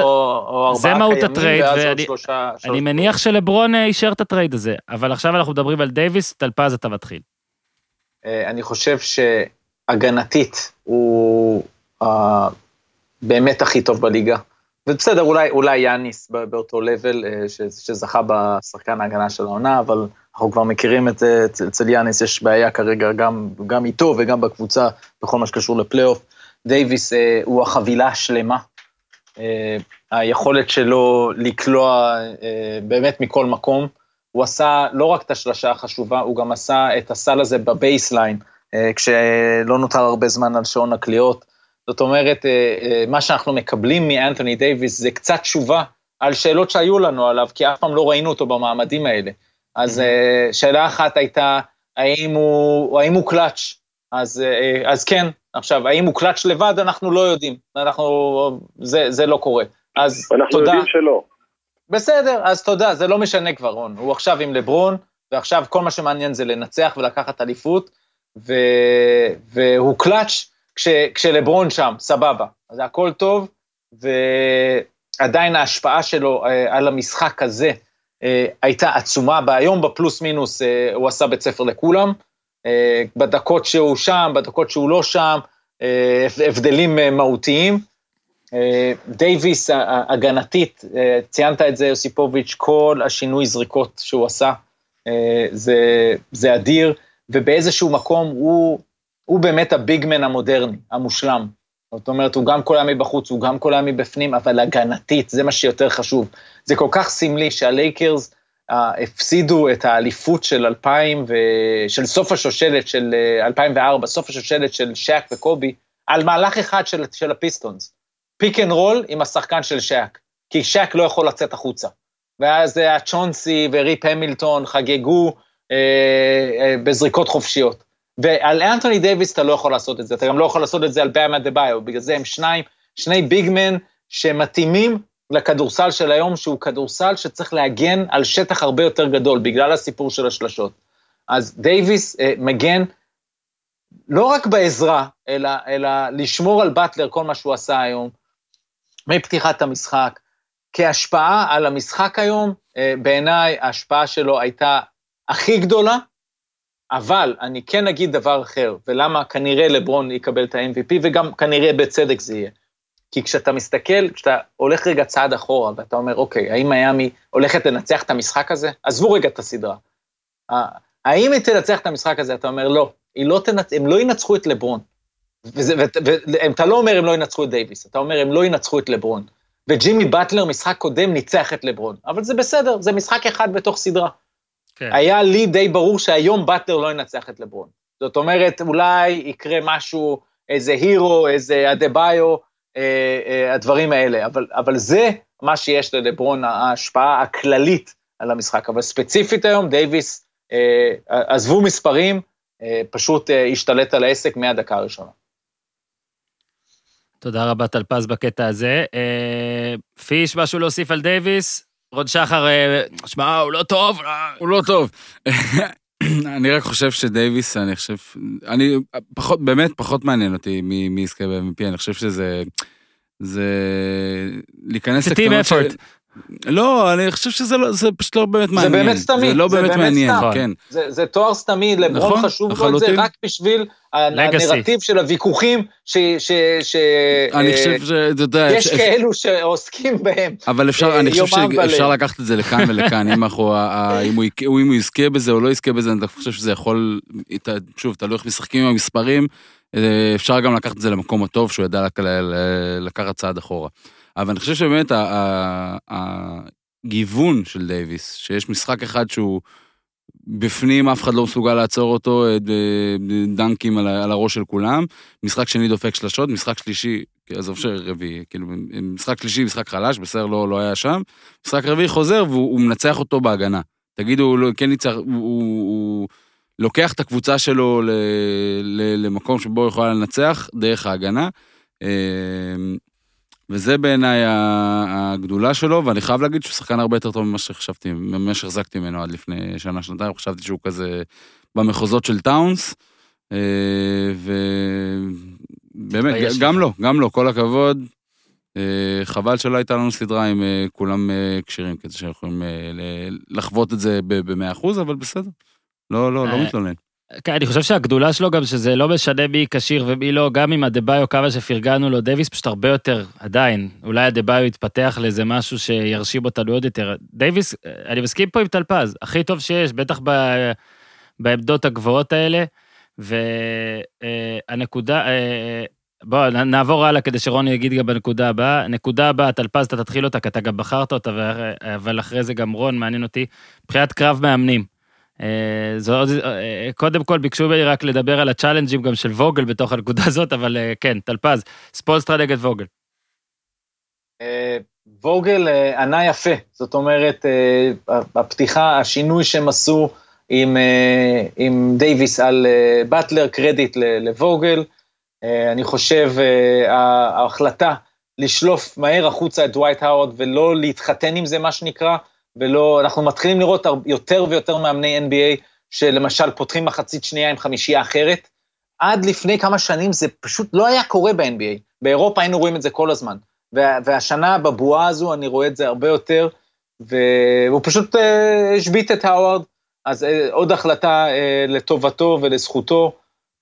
או או ארבעה קיימים, ואז עוד ואני- שלושה... אני מניח שלברון אה, אישר את הטרייד הזה, אבל עכשיו אנחנו מדברים על דייוויס, טלפז אתה מתחיל. אה, אני חושב שהגנתית הוא אה, באמת הכי טוב בליגה. ובסדר, אולי, אולי יאניס באותו level ש- שזכה בשחקן ההגנה של העונה, אבל אנחנו כבר מכירים את זה, אצל יאניס יש בעיה כרגע גם, גם איתו וגם בקבוצה בכל מה שקשור לפלייאוף. דייוויס אה, הוא החבילה השלמה. אה, היכולת שלו לקלוע אה, באמת מכל מקום. הוא עשה לא רק את השלשה החשובה, הוא גם עשה את הסל הזה בבייסליין, אה, כשלא נותר הרבה זמן על שעון הקליעות. זאת אומרת, אה, אה, מה שאנחנו מקבלים מאנתוני דייוויס זה קצת תשובה על שאלות שהיו לנו עליו, כי אף פעם לא ראינו אותו במעמדים האלה. אז אה, שאלה אחת הייתה, האם הוא, האם הוא קלאץ'? אז, אה, אז כן. עכשיו, האם הוא קלאץ' לבד? אנחנו לא יודעים. אנחנו, זה, זה לא קורה. אז אנחנו תודה. יודעים שלא. בסדר, אז תודה, זה לא משנה כבר, רון. הוא עכשיו עם לברון, ועכשיו כל מה שמעניין זה לנצח ולקחת אליפות, ו... והוא קלאץ' כש... כשלברון שם, סבבה. אז הכל טוב, ועדיין ההשפעה שלו אה, על המשחק הזה אה, הייתה עצומה. והיום בפלוס מינוס אה, הוא עשה בית ספר לכולם. אה, בדקות שהוא שם, בדקות שהוא לא שם, אה, הבדלים אה, מהותיים. דייוויס הגנתית, ציינת את זה יוסיפוביץ', כל השינוי זריקות שהוא עשה, זה, זה אדיר, ובאיזשהו מקום הוא, הוא באמת הביגמן המודרני, המושלם. זאת אומרת, הוא גם היום מבחוץ, הוא גם היום מבפנים, אבל הגנתית, זה מה שיותר חשוב. זה כל כך סמלי שהלייקרס הפסידו את האליפות של 2000, ו... של סוף השושלת של אה, 2004, סוף השושלת של שאק וקובי, על מהלך אחד של, של הפיסטונס. פיק אנד רול עם השחקן של שאק, כי שאק לא יכול לצאת החוצה. ואז אה, הצ'ונסי וריפ המילטון חגגו אה, אה, בזריקות חופשיות. ועל אנטוני דייוויס אתה לא יכול לעשות את זה, אתה גם לא יכול לעשות את זה על באמה דה ביו, בגלל זה הם שניים, שני ביגמן שמתאימים לכדורסל של היום, שהוא כדורסל שצריך להגן על שטח הרבה יותר גדול, בגלל הסיפור של השלשות. אז דייוויס אה, מגן לא רק בעזרה, אלא, אלא לשמור על באטלר, כל מה שהוא עשה היום, מפתיחת המשחק, כהשפעה על המשחק היום, אה, בעיניי ההשפעה שלו הייתה הכי גדולה, אבל אני כן אגיד דבר אחר, ולמה כנראה לברון יקבל את ה-MVP, וגם כנראה בצדק זה יהיה. כי כשאתה מסתכל, כשאתה הולך רגע צעד אחורה, ואתה אומר, אוקיי, האם מיאמי הולכת לנצח את המשחק הזה? עזבו רגע את הסדרה. האם היא תנצח את המשחק הזה? אתה אומר, לא, לא תנצ... הם לא ינצחו את לברון. וזה, ו, ו, לא אומר, הם לא ינצחו את דייוויס, אתה אומר, הם לא ינצחו את לברון. וג'ימי באטלר, משחק קודם, ניצח את לברון. אבל זה בסדר, זה משחק אחד בתוך סדרה. כן. היה לי די ברור שהיום באטלר לא ינצח את לברון. זאת אומרת, אולי יקרה משהו, איזה הירו, איזה אדה-ביו, אה, אה, הדברים האלה, אבל, אבל זה מה שיש ללברון, ההשפעה הכללית על המשחק. אבל ספציפית היום, דייוויס, אה, עזבו מספרים, אה, פשוט אה, השתלט על העסק מהדקה הראשונה. תודה רבה, טלפז, בקטע הזה. אה, פיש, משהו להוסיף על דייוויס? רון שחר, אה, שמע, הוא לא טוב. אה, הוא לא טוב. *clears throat* אני רק חושב שדייוויס, אני חושב, אני פחות, באמת פחות מעניין אותי מי יזכה ב-MVP, אני חושב שזה, זה להיכנס זה team effort. לא, אני חושב שזה לא, זה פשוט לא באמת זה מעניין. באמת סתמי, זה לא זה באמת באמת מעניין, סתם. כן. זה, זה תואר סתמי, לברון נכון, חשוב לו את זה. רק בשביל Legacy. הנרטיב של הוויכוחים, ש... ש, ש אני אה, חושב שאתה יודע, יש כאלו שעוסקים בהם. אבל אפשר, אה, אני חושב שאפשר. לקחת את זה לכאן ולכאן, אם אנחנו, ה- אם הוא יק- אם הוא יזכה בזה או לא יזכה בזה, אני חושב שזה יכול, שוב, תלוי איך משחקים עם המספרים, אה, אפשר גם לקחת את זה למקום הטוב, שהוא ידע לק- ל- ל- לקחת צעד אחורה. אבל אני חושב שבאמת הגיוון של דייוויס, שיש משחק אחד שהוא בפנים, אף אחד לא מסוגל לעצור אותו, אה, ד- דנקים על הראש של כולם, משחק שני דופק שלשות, משחק שלישי, עזוב שרביעי, כאילו, משחק שלישי, משחק חלש, בסדר, לא, לא היה שם, משחק רביעי חוזר והוא הוא מנצח אותו בהגנה. תגידו, הוא לא, כן ניצח, הוא, הוא, הוא לוקח את הקבוצה שלו ל, ל, למקום שבו הוא יכול לנצח דרך ההגנה. וזה בעיניי הגדולה שלו, ואני חייב להגיד שהוא שחקן הרבה יותר טוב ממה שחשבתי, ממה שהחזקתי ממנו עד לפני שנה-שנתיים, חשבתי שהוא כזה במחוזות של טאונס, אה, ובאמת, גם לך. לא, גם לא, כל הכבוד. אה, חבל שלא הייתה לנו סדרה עם אה, כולם כשירים, כדי אה, ל- לחוות את זה ב-100%, אבל בסדר. לא, לא, לא מתלונן. כן, אני חושב שהגדולה שלו גם שזה לא משנה מי כשיר ומי לא, גם עם הדה-ביו כמה שפרגנו לו, דייוויס פשוט הרבה יותר, עדיין, אולי הדה-ביו יתפתח לאיזה משהו שירשים אותנו עוד יותר. דייוויס, אני מסכים פה עם טלפז, הכי טוב שיש, בטח ב, בעמדות הגבוהות האלה, והנקודה, בואו נעבור הלאה כדי שרוני יגיד גם בנקודה הבאה. נקודה הבאה, טלפז, אתה תתחיל אותה, כי אתה גם בחרת אותה, אבל אחרי זה גם רון, מעניין אותי, מבחינת קרב מאמנים. אה, אה, קודם כל ביקשו ממני רק לדבר על הצ'אלנג'ים גם של ווגל בתוך הנקודה *laughs* הזאת, אבל אה, כן, טלפז, ספולסטרה נגד ווגל. ווגל ענה יפה, זאת אומרת, הפתיחה, השינוי שהם עשו עם, עם דייוויס על באטלר, קרדיט לווגל. אני חושב, ההחלטה לשלוף מהר החוצה את דווייט האוורד ולא להתחתן עם זה, מה שנקרא, ולא, אנחנו מתחילים לראות יותר ויותר מאמני NBA, שלמשל פותחים מחצית שנייה עם חמישייה אחרת. עד לפני כמה שנים זה פשוט לא היה קורה ב-NBA. באירופה היינו רואים את זה כל הזמן. וה, והשנה בבועה הזו אני רואה את זה הרבה יותר, והוא פשוט אה, השבית את האווארד, אז אה, עוד החלטה אה, לטובתו ולזכותו,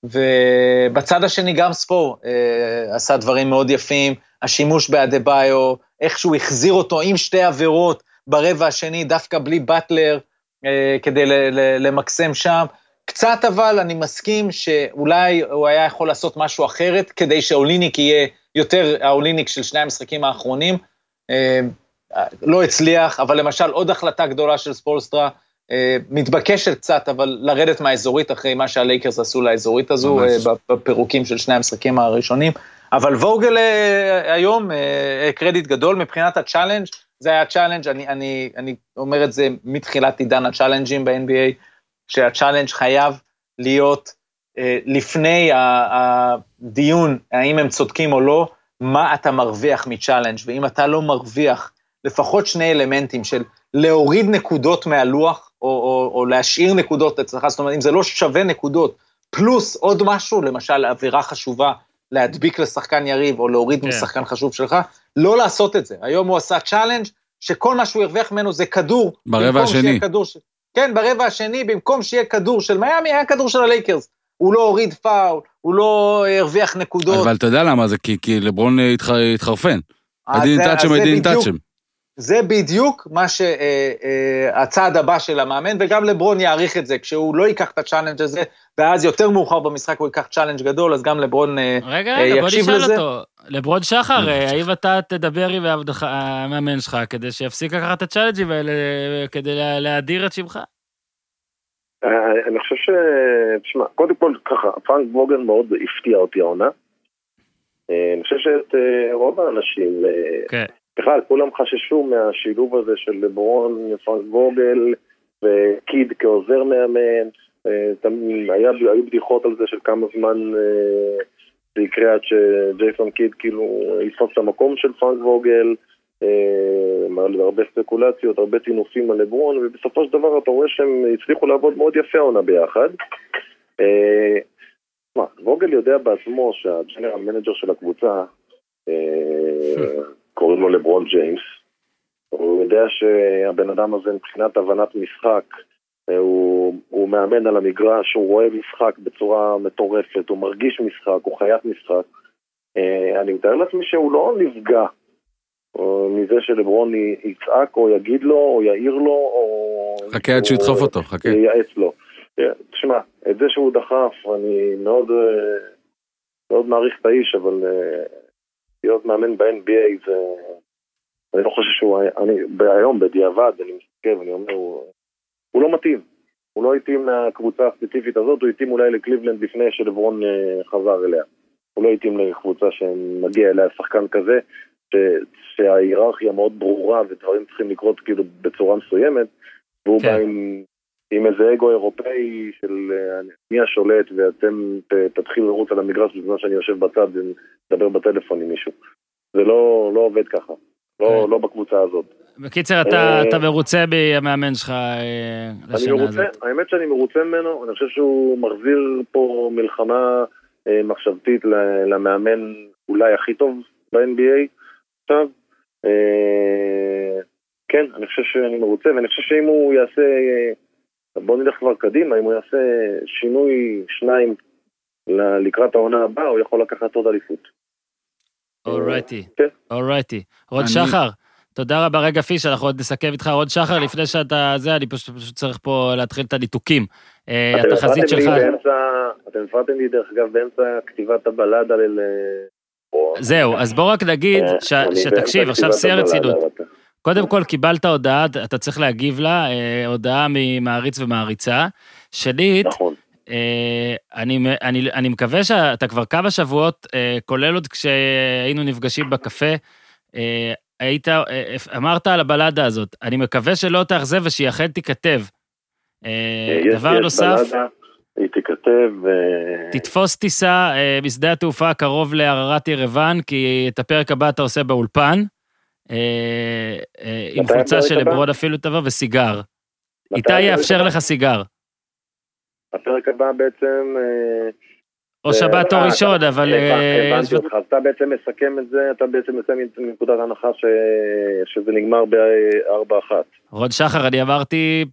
ובצד השני גם ספור אה, עשה דברים מאוד יפים, השימוש באדה-ביו, איך שהוא החזיר אותו עם שתי עבירות ברבע השני, דווקא בלי באטלר, אה, כדי ל- ל- למקסם שם. קצת אבל אני מסכים שאולי הוא היה יכול לעשות משהו אחרת, כדי שהאוליניק יהיה יותר האוליניק של שני המשחקים האחרונים. אה, לא הצליח, אבל למשל עוד החלטה גדולה של ספולסטרה, אה, מתבקשת קצת, אבל לרדת מהאזורית אחרי מה שהלייקרס עשו לאזורית הזו. אה, בפירוקים של שני המשחקים הראשונים. אבל ווגל אה, היום, אה, קרדיט גדול מבחינת הצ'אלנג', זה היה צ'אלנג', אני, אני, אני אומר את זה מתחילת עידן הצ'אלנג'ים ב-NBA, שהצ'אלנג' חייב להיות אה, לפני הדיון, האם הם צודקים או לא, מה אתה מרוויח מצ'אלנג', ואם אתה לא מרוויח לפחות שני אלמנטים של להוריד נקודות מהלוח, או, או, או להשאיר נקודות אצלך, זאת אומרת, אם זה לא שווה נקודות, פלוס עוד משהו, למשל עבירה חשובה, להדביק לשחקן יריב, או להוריד כן. משחקן חשוב שלך, לא לעשות את זה. היום הוא עשה צ'אלנג' שכל מה שהוא הרוויח ממנו זה כדור. ברבע השני. כדור ש... כן, ברבע השני, במקום שיהיה כדור של מיאמי, היה כדור של הלייקרס. הוא לא הוריד פאול, הוא לא הרוויח נקודות. אבל אתה יודע למה זה, כי, כי לברון אה, התח, התחרפן. didn't זה- touch אז him, זה בדיוק- מה שהצעד הבא של המאמן, וגם לברון יעריך את זה, כשהוא לא ייקח את הצ'אלנג' הזה, ואז יותר מאוחר במשחק הוא ייקח צ'אלנג' גדול, אז גם לברון... אה, רגע, אה, רגע, בוא יקשיב נשאל לזה? אותו. לברון שחר, אה, *laughs* האם אתה תדבר עם המאמן שלך כדי שיפסיק לקחת את הצ'אלנג'ים האלה, אה, כדי לה- להאדיר את שמך? אה, אני חושב ש... תשמע, קודם כל ככה, פרנק ווגן מאוד הפתיע אותי העונה. אה, אני חושב שאת אה, רוב האנשים, אה, כן. בכלל, כולם חששו מהשילוב הזה של לברון, פרנק ווגל וקיד כעוזר מאמן. אה, היה, היו בדיחות על זה של כמה זמן אה, זה יקרה עד שג'ייסון קיד כאילו יתפוס את המקום של פרנק ווגל. אה, הרבה ספקולציות, הרבה טינופים על לברון, ובסופו של דבר אתה רואה שהם הצליחו לעבוד מאוד יפה העונה ביחד. מה, ווגל יודע בעצמו שהג'נרל מנג'ר של הקבוצה, *laughs* קוראים לו לברון ג'יימס, הוא יודע שהבן אדם הזה מבחינת הבנת משחק, אה, הוא, הוא מאמן על המגרש, הוא רואה משחק בצורה מטורפת, הוא מרגיש משחק, הוא חיית משחק. אה, אני מתאר לעצמי שהוא לא נפגע אה, מזה שלברון יצעק או יגיד לו או יעיר לו או... חכה עד שהוא ידחוף אותו, חכה. ייעץ לו. תשמע, את זה שהוא דחף, אני מאוד, מאוד מעריך את האיש, אבל להיות מאמן ב-NBA זה... אני לא חושב שהוא... היה- אני, היום, בדיעבד, אני מסתכל ואני אומר, הוא, הוא לא מתאים. הוא לא התאים לקבוצה הספציפית הזאת, הוא התאים אולי לקליבלנד לפני שלברון אה, חזר אליה. הוא לא התאים לקבוצה שמגיע אליה שחקן כזה, ש, שההיררכיה מאוד ברורה ודברים צריכים לקרות כאילו בצורה מסוימת, והוא כן. בא עם, עם איזה אגו אירופאי של אה, מי השולט ואתם תתחילו לרוץ על המגרש בזמן שאני יושב בצד ומדבר בטלפון עם מישהו. זה לא, לא עובד ככה, לא, כן. לא בקבוצה הזאת. בקיצר, אתה, אה, אתה מרוצה מהמאמן שלך אה, אני לשנה מרוצה, הזאת. האמת שאני מרוצה ממנו, אני חושב שהוא מחזיר פה מלחמה מחשבתית למאמן אולי הכי טוב ב-NBA עכשיו. כן, אני חושב שאני מרוצה, ואני חושב שאם הוא יעשה, בוא נלך כבר קדימה, אם הוא יעשה שינוי שניים ל- לקראת העונה הבאה, הוא יכול לקחת עוד אליפות. אורייטי, כן. אורייטי. רוד אני- שחר, תודה רבה. רגע, פיש, אנחנו עוד נסכם איתך. רוד שחר, לפני שאתה... זה, אני פשוט פשוט צריך פה להתחיל את הניתוקים. אה, התחזית שלך... באמצע- אתם הפרעתם לי, דרך אגב, באמצע כתיבת הבלדה ל... או- זהו, אז בוא רק נגיד, אה, שתקשיב, עכשיו שיא הבלדה, הרצינות. קודם כל, קיבלת הודעה, אתה צריך להגיב לה, אה, הודעה ממעריץ ומעריצה. שנית, נכון. אה, אני, אני, אני מקווה שאתה כבר כמה שבועות, אה, כולל עוד כשהיינו נפגשים בקפה, אה, היית, אה, אמרת על הבלדה הזאת, אני מקווה שלא תאכזב ושהיא אכן תיכתב. אה, יש- דבר יש נוסף, בלדה, היא תיכתב, אה, תתפוס טיסה אה, משדה התעופה הקרוב לערערת ירוון, כי את הפרק הבא אתה עושה באולפן. אה, אה, עם חולצה של הבא? לברון אפילו תבוא וסיגר. איתי יאפשר? לך סיגר. הפרק הבא בעצם... אה, או שבת או ראשון, אבל... הבנ- הבנתי אותך, אז אתה בעצם מסכם את זה, אתה בעצם יוצא מנקודת הנחה שזה נגמר ב-4-1. רון שחר, אני אמרתי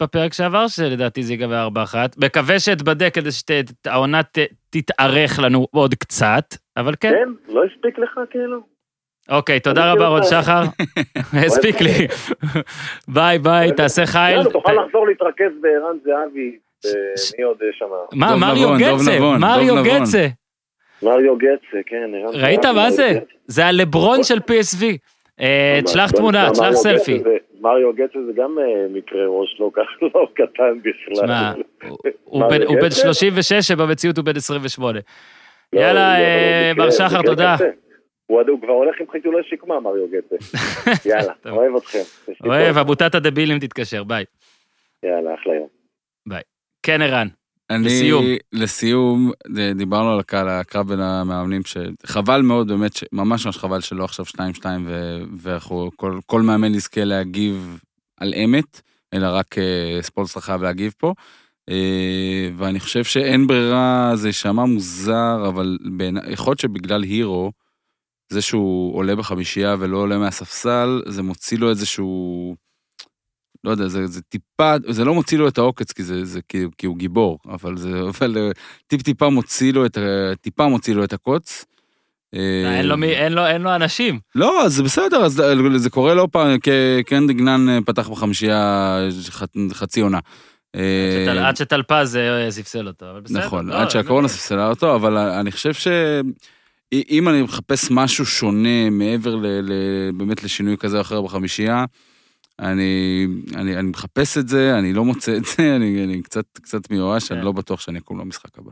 בפרק שעבר שלדעתי זה ייגמר 4-1. מקווה שאתבדה כדי שהעונה תתארך לנו עוד קצת, אבל כן. כן? לא הספיק לך כאילו? אוקיי, תודה רבה, רון אתה- שחר. *laughs* הספיק לי. ביי ביי, תעשה חייל. תוכל לחזור להתרכז בערן זהבי, ש- מי עוד שם? מה, מריו גצה, מריו. גצה. מריו גצה, כן. ראית מה זה? זה הלברון של PSV. אה, תשלח תמונה, תשלח סלפי. מריו גצה זה גם אה, מקרה ראש לא כך *laughs* לא קטן בכלל. הוא- בן- זה הוא בן גצה? 36, שבמציאות הוא בן 28. לא, יאללה, לא, לא, אה, בר שחר, תודה. הוא כבר הולך עם חיתולי שקמה, מריו גצה. *laughs* יאללה. אוהב אתכם. אוהב. עמותת הדבילים תתקשר, ביי. יאללה, אחלה יום. כן, ערן. אני, לסיום. לסיום, דיברנו על הקהל, הקרב בין המאמנים, שחבל מאוד, באמת, ש- ממש ממש חבל שלא עכשיו 2-2, ו- ואנחנו, כל, כל מאמן יזכה להגיב על אמת, אלא רק אה, ספולסטר חייב להגיב פה. אה, ואני חושב שאין ברירה, זה יישמע מוזר, אבל בעיני- יכול להיות שבגלל הירו, זה שהוא עולה בחמישייה ולא עולה מהספסל, זה מוציא לו איזשהו... לא יודע, זה, זה טיפה, זה לא מוציא לו את העוקץ, כי, זה, זה, כי, כי הוא גיבור, אבל זה, *laughs* אבל אה, טיפ-טיפה מוציא לו את, טיפה מוציא לו את הקוץ. אה, אין לו מי- אין לו- אין לו אנשים. לא, זה בסדר, אז זה- זה קורה לא פעם, קרן דגנן אה, פתח בחמישייה חצי עונה. אה, עד שטלפז אה, ספסל אותו, אבל בסדר. נכון, לא, עד שהקורונה לא. ספסלה אותו, אבל אני חושב ש... אם אני מחפש משהו שונה מעבר ל, ל, באמת לשינוי כזה או אחר בחמישייה, אני, אני, אני מחפש את זה, אני לא מוצא את זה, אני, אני קצת, קצת מיואש, כן. אני לא בטוח שאני אקום למשחק הבא.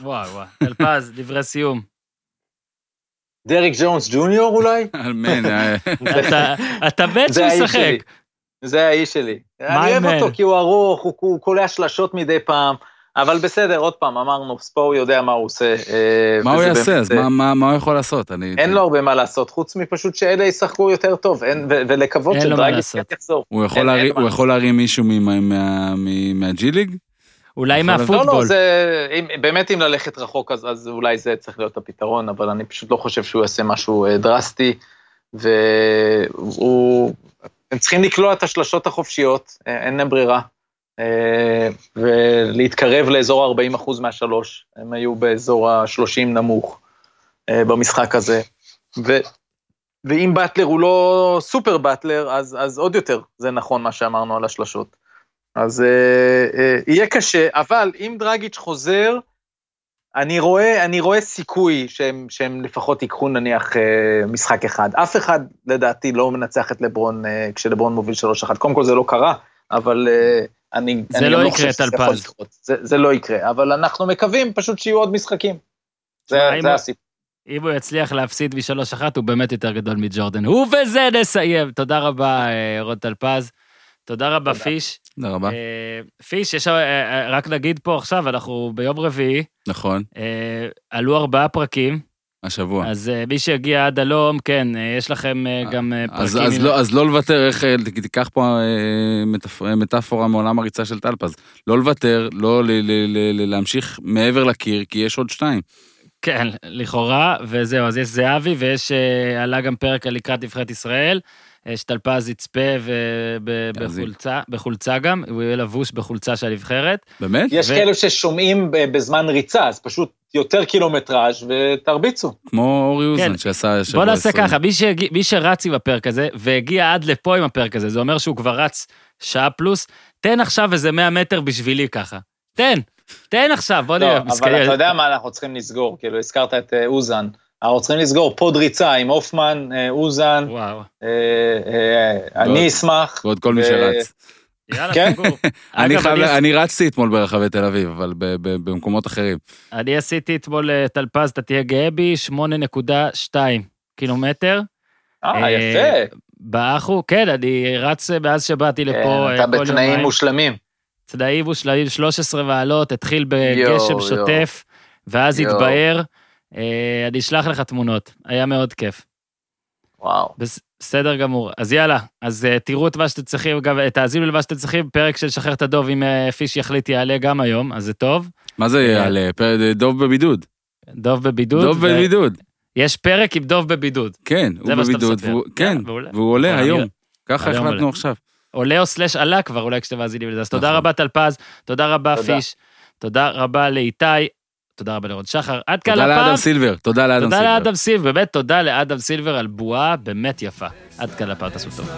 וואי וואי. טלפז, דברי סיום. דריק ג'ונס ג'וניור אולי? *laughs* אמן, אתה- מת זה שהוא האיש משחק. שלי. זה האיש שלי. אני אוהב אותו כי הוא ארוך, הוא קולע שלשות מדי פעם. אבל בסדר, עוד פעם, אמרנו, ספור יודע מה הוא עושה. אה, מה הוא יעשה? באמת, אז אה, מה- מה מה הוא יכול לעשות? אני... אין לו הרבה מה לעשות, חוץ מפשוט שאלה ישחקו יותר טוב, אין- ו- ולקוות מה. כן יחזור. הוא יכול אין- להרים- אין מה הוא יכול להרים מישהו מה- מהג'י ליג? אולי יכול- לא, מהפוטבול. לא, זה, אם, באמת אם ללכת רחוק, אז, אז אולי זה צריך להיות הפתרון, אבל אני פשוט לא חושב שהוא יעשה משהו אה, דרסטי, והוא, הם צריכים לקלוע את השלשות החופשיות, אין להם ברירה, ולהתקרב לאזור ה-40% מהשלוש, הם היו באזור ה-30 נמוך אה, במשחק הזה, ו, ואם באטלר הוא לא סופר באטלר, אז, אז עוד יותר זה נכון מה שאמרנו על השלשות. אז אה, אה, יהיה קשה, אבל אם דרגיץ' חוזר, אני רואה, אני רואה סיכוי שהם, שהם לפחות ייקחו נניח אה, משחק אחד. אף אחד לדעתי לא מנצח את לברון אה, כשלברון מוביל 3-1. קודם כל זה לא קרה, אבל אה, אני, זה אני לא גם יקרה. יכול לקרות. זה, זה לא יקרה, אבל אנחנו מקווים פשוט שיהיו עוד משחקים. זה, זה הסיפור. אם הוא יצליח להפסיד מ-3-1, הוא באמת יותר גדול מג'ורדן. ובזה נסיים. תודה רבה, אה, רון טלפז. תודה רבה, תודה. פיש. תודה רבה. אה, פיש, יש, אה, רק נגיד פה עכשיו, אנחנו ביום רביעי, נכון, עלו ארבעה פרקים, השבוע. אז אה, מי שהגיע עד הלום, כן, אה, יש לכם אה, גם אז, פרקים... אז, עם- לא, אז לא לוותר, איך, תיקח פה אה, מטאפורה מעולם הריצה של טלפז. לא לוותר, לא ל, ל, ל, ל, להמשיך מעבר לקיר, כי יש עוד שתיים. כן, לכאורה, וזהו, אז יש זהבי, ויש, אה, עלה גם פרק על לקראת נבחרת ישראל, שטלפז יצפה. בחולצה, בחולצה גם, הוא יהיה לבוש בחולצה של הנבחרת. באמת? יש ו- כאלו ששומעים בזמן ריצה, אז פשוט יותר קילומטראז' ותרביצו. כמו אורי אוזן כן. שעשה שבוע בוא נעשה 20. ככה, מי, שהגיע, מי שרץ עם הפרק הזה, והגיע עד לפה עם הפרק הזה, זה אומר שהוא כבר רץ שעה פלוס, תן עכשיו איזה 100 מטר בשבילי ככה. תן, תן עכשיו, בוא לא, נראה. אבל מסכן. אתה יודע מה אנחנו צריכים לסגור, כאילו, הזכרת את אה, אוזן. אנחנו צריכים לסגור פוד ריצה עם הופמן, אה, אוזן, וואו, אה, אה, אני אשמח. ועוד כל מי שרץ. יאללה, כן? סגור. אני, אגב, חייב, אני, אני רצתי אתמול ברחבי תל אביב, אבל ב, ב, במקומות אחרים. אני עשיתי אתמול אה, טלפז, אתה תהיה גאה בי, 8.2 קילומטר. אה, אה, יפה. באחו, כן, אני רץ אה, מאז שבאתי לפה כן, אה, אתה בתנאים. מושלמים. צדעים מושלמים, 13 מעלות, התחיל בגשם. שוטף, ואז. התבהר. אני אשלח לך תמונות, היה מאוד כיף. וואו. בס- בסדר גמור. אז יאללה, אז אה, תראו את מה שאתם צריכים, גם אה, תאזינו למה שאתם צריכים, פרק של שחרר את הדוב, אם אה, פיש יחליט יעלה גם היום, אז זה טוב. מה זה יעלה? פ- דוב בבידוד. דוב בבידוד. דוב ו- בבידוד. יש פרק עם דוב בבידוד. כן, הוא בבידוד. והוא- כן, יאללה, מעולה. והוא עולה היום. ככה היום החלטנו עולה. עכשיו. עולה או סלאש עלה כבר, אולי כשאתם מאזינים לזה. אז תודה נכון. רבה טלפז, תודה רבה. פיש, תודה רבה לאיתי, תודה רבה לרון שחר. עד כאן הפעם. תודה לאדם סילבר, תודה לאדם סילבר. תודה לאדם סילבר, באמת תודה לאדם סילבר על בועה באמת יפה. עד כאן הפעם, תעשו טוב.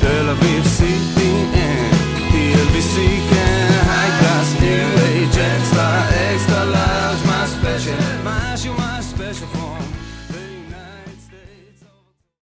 תל אביב סיטי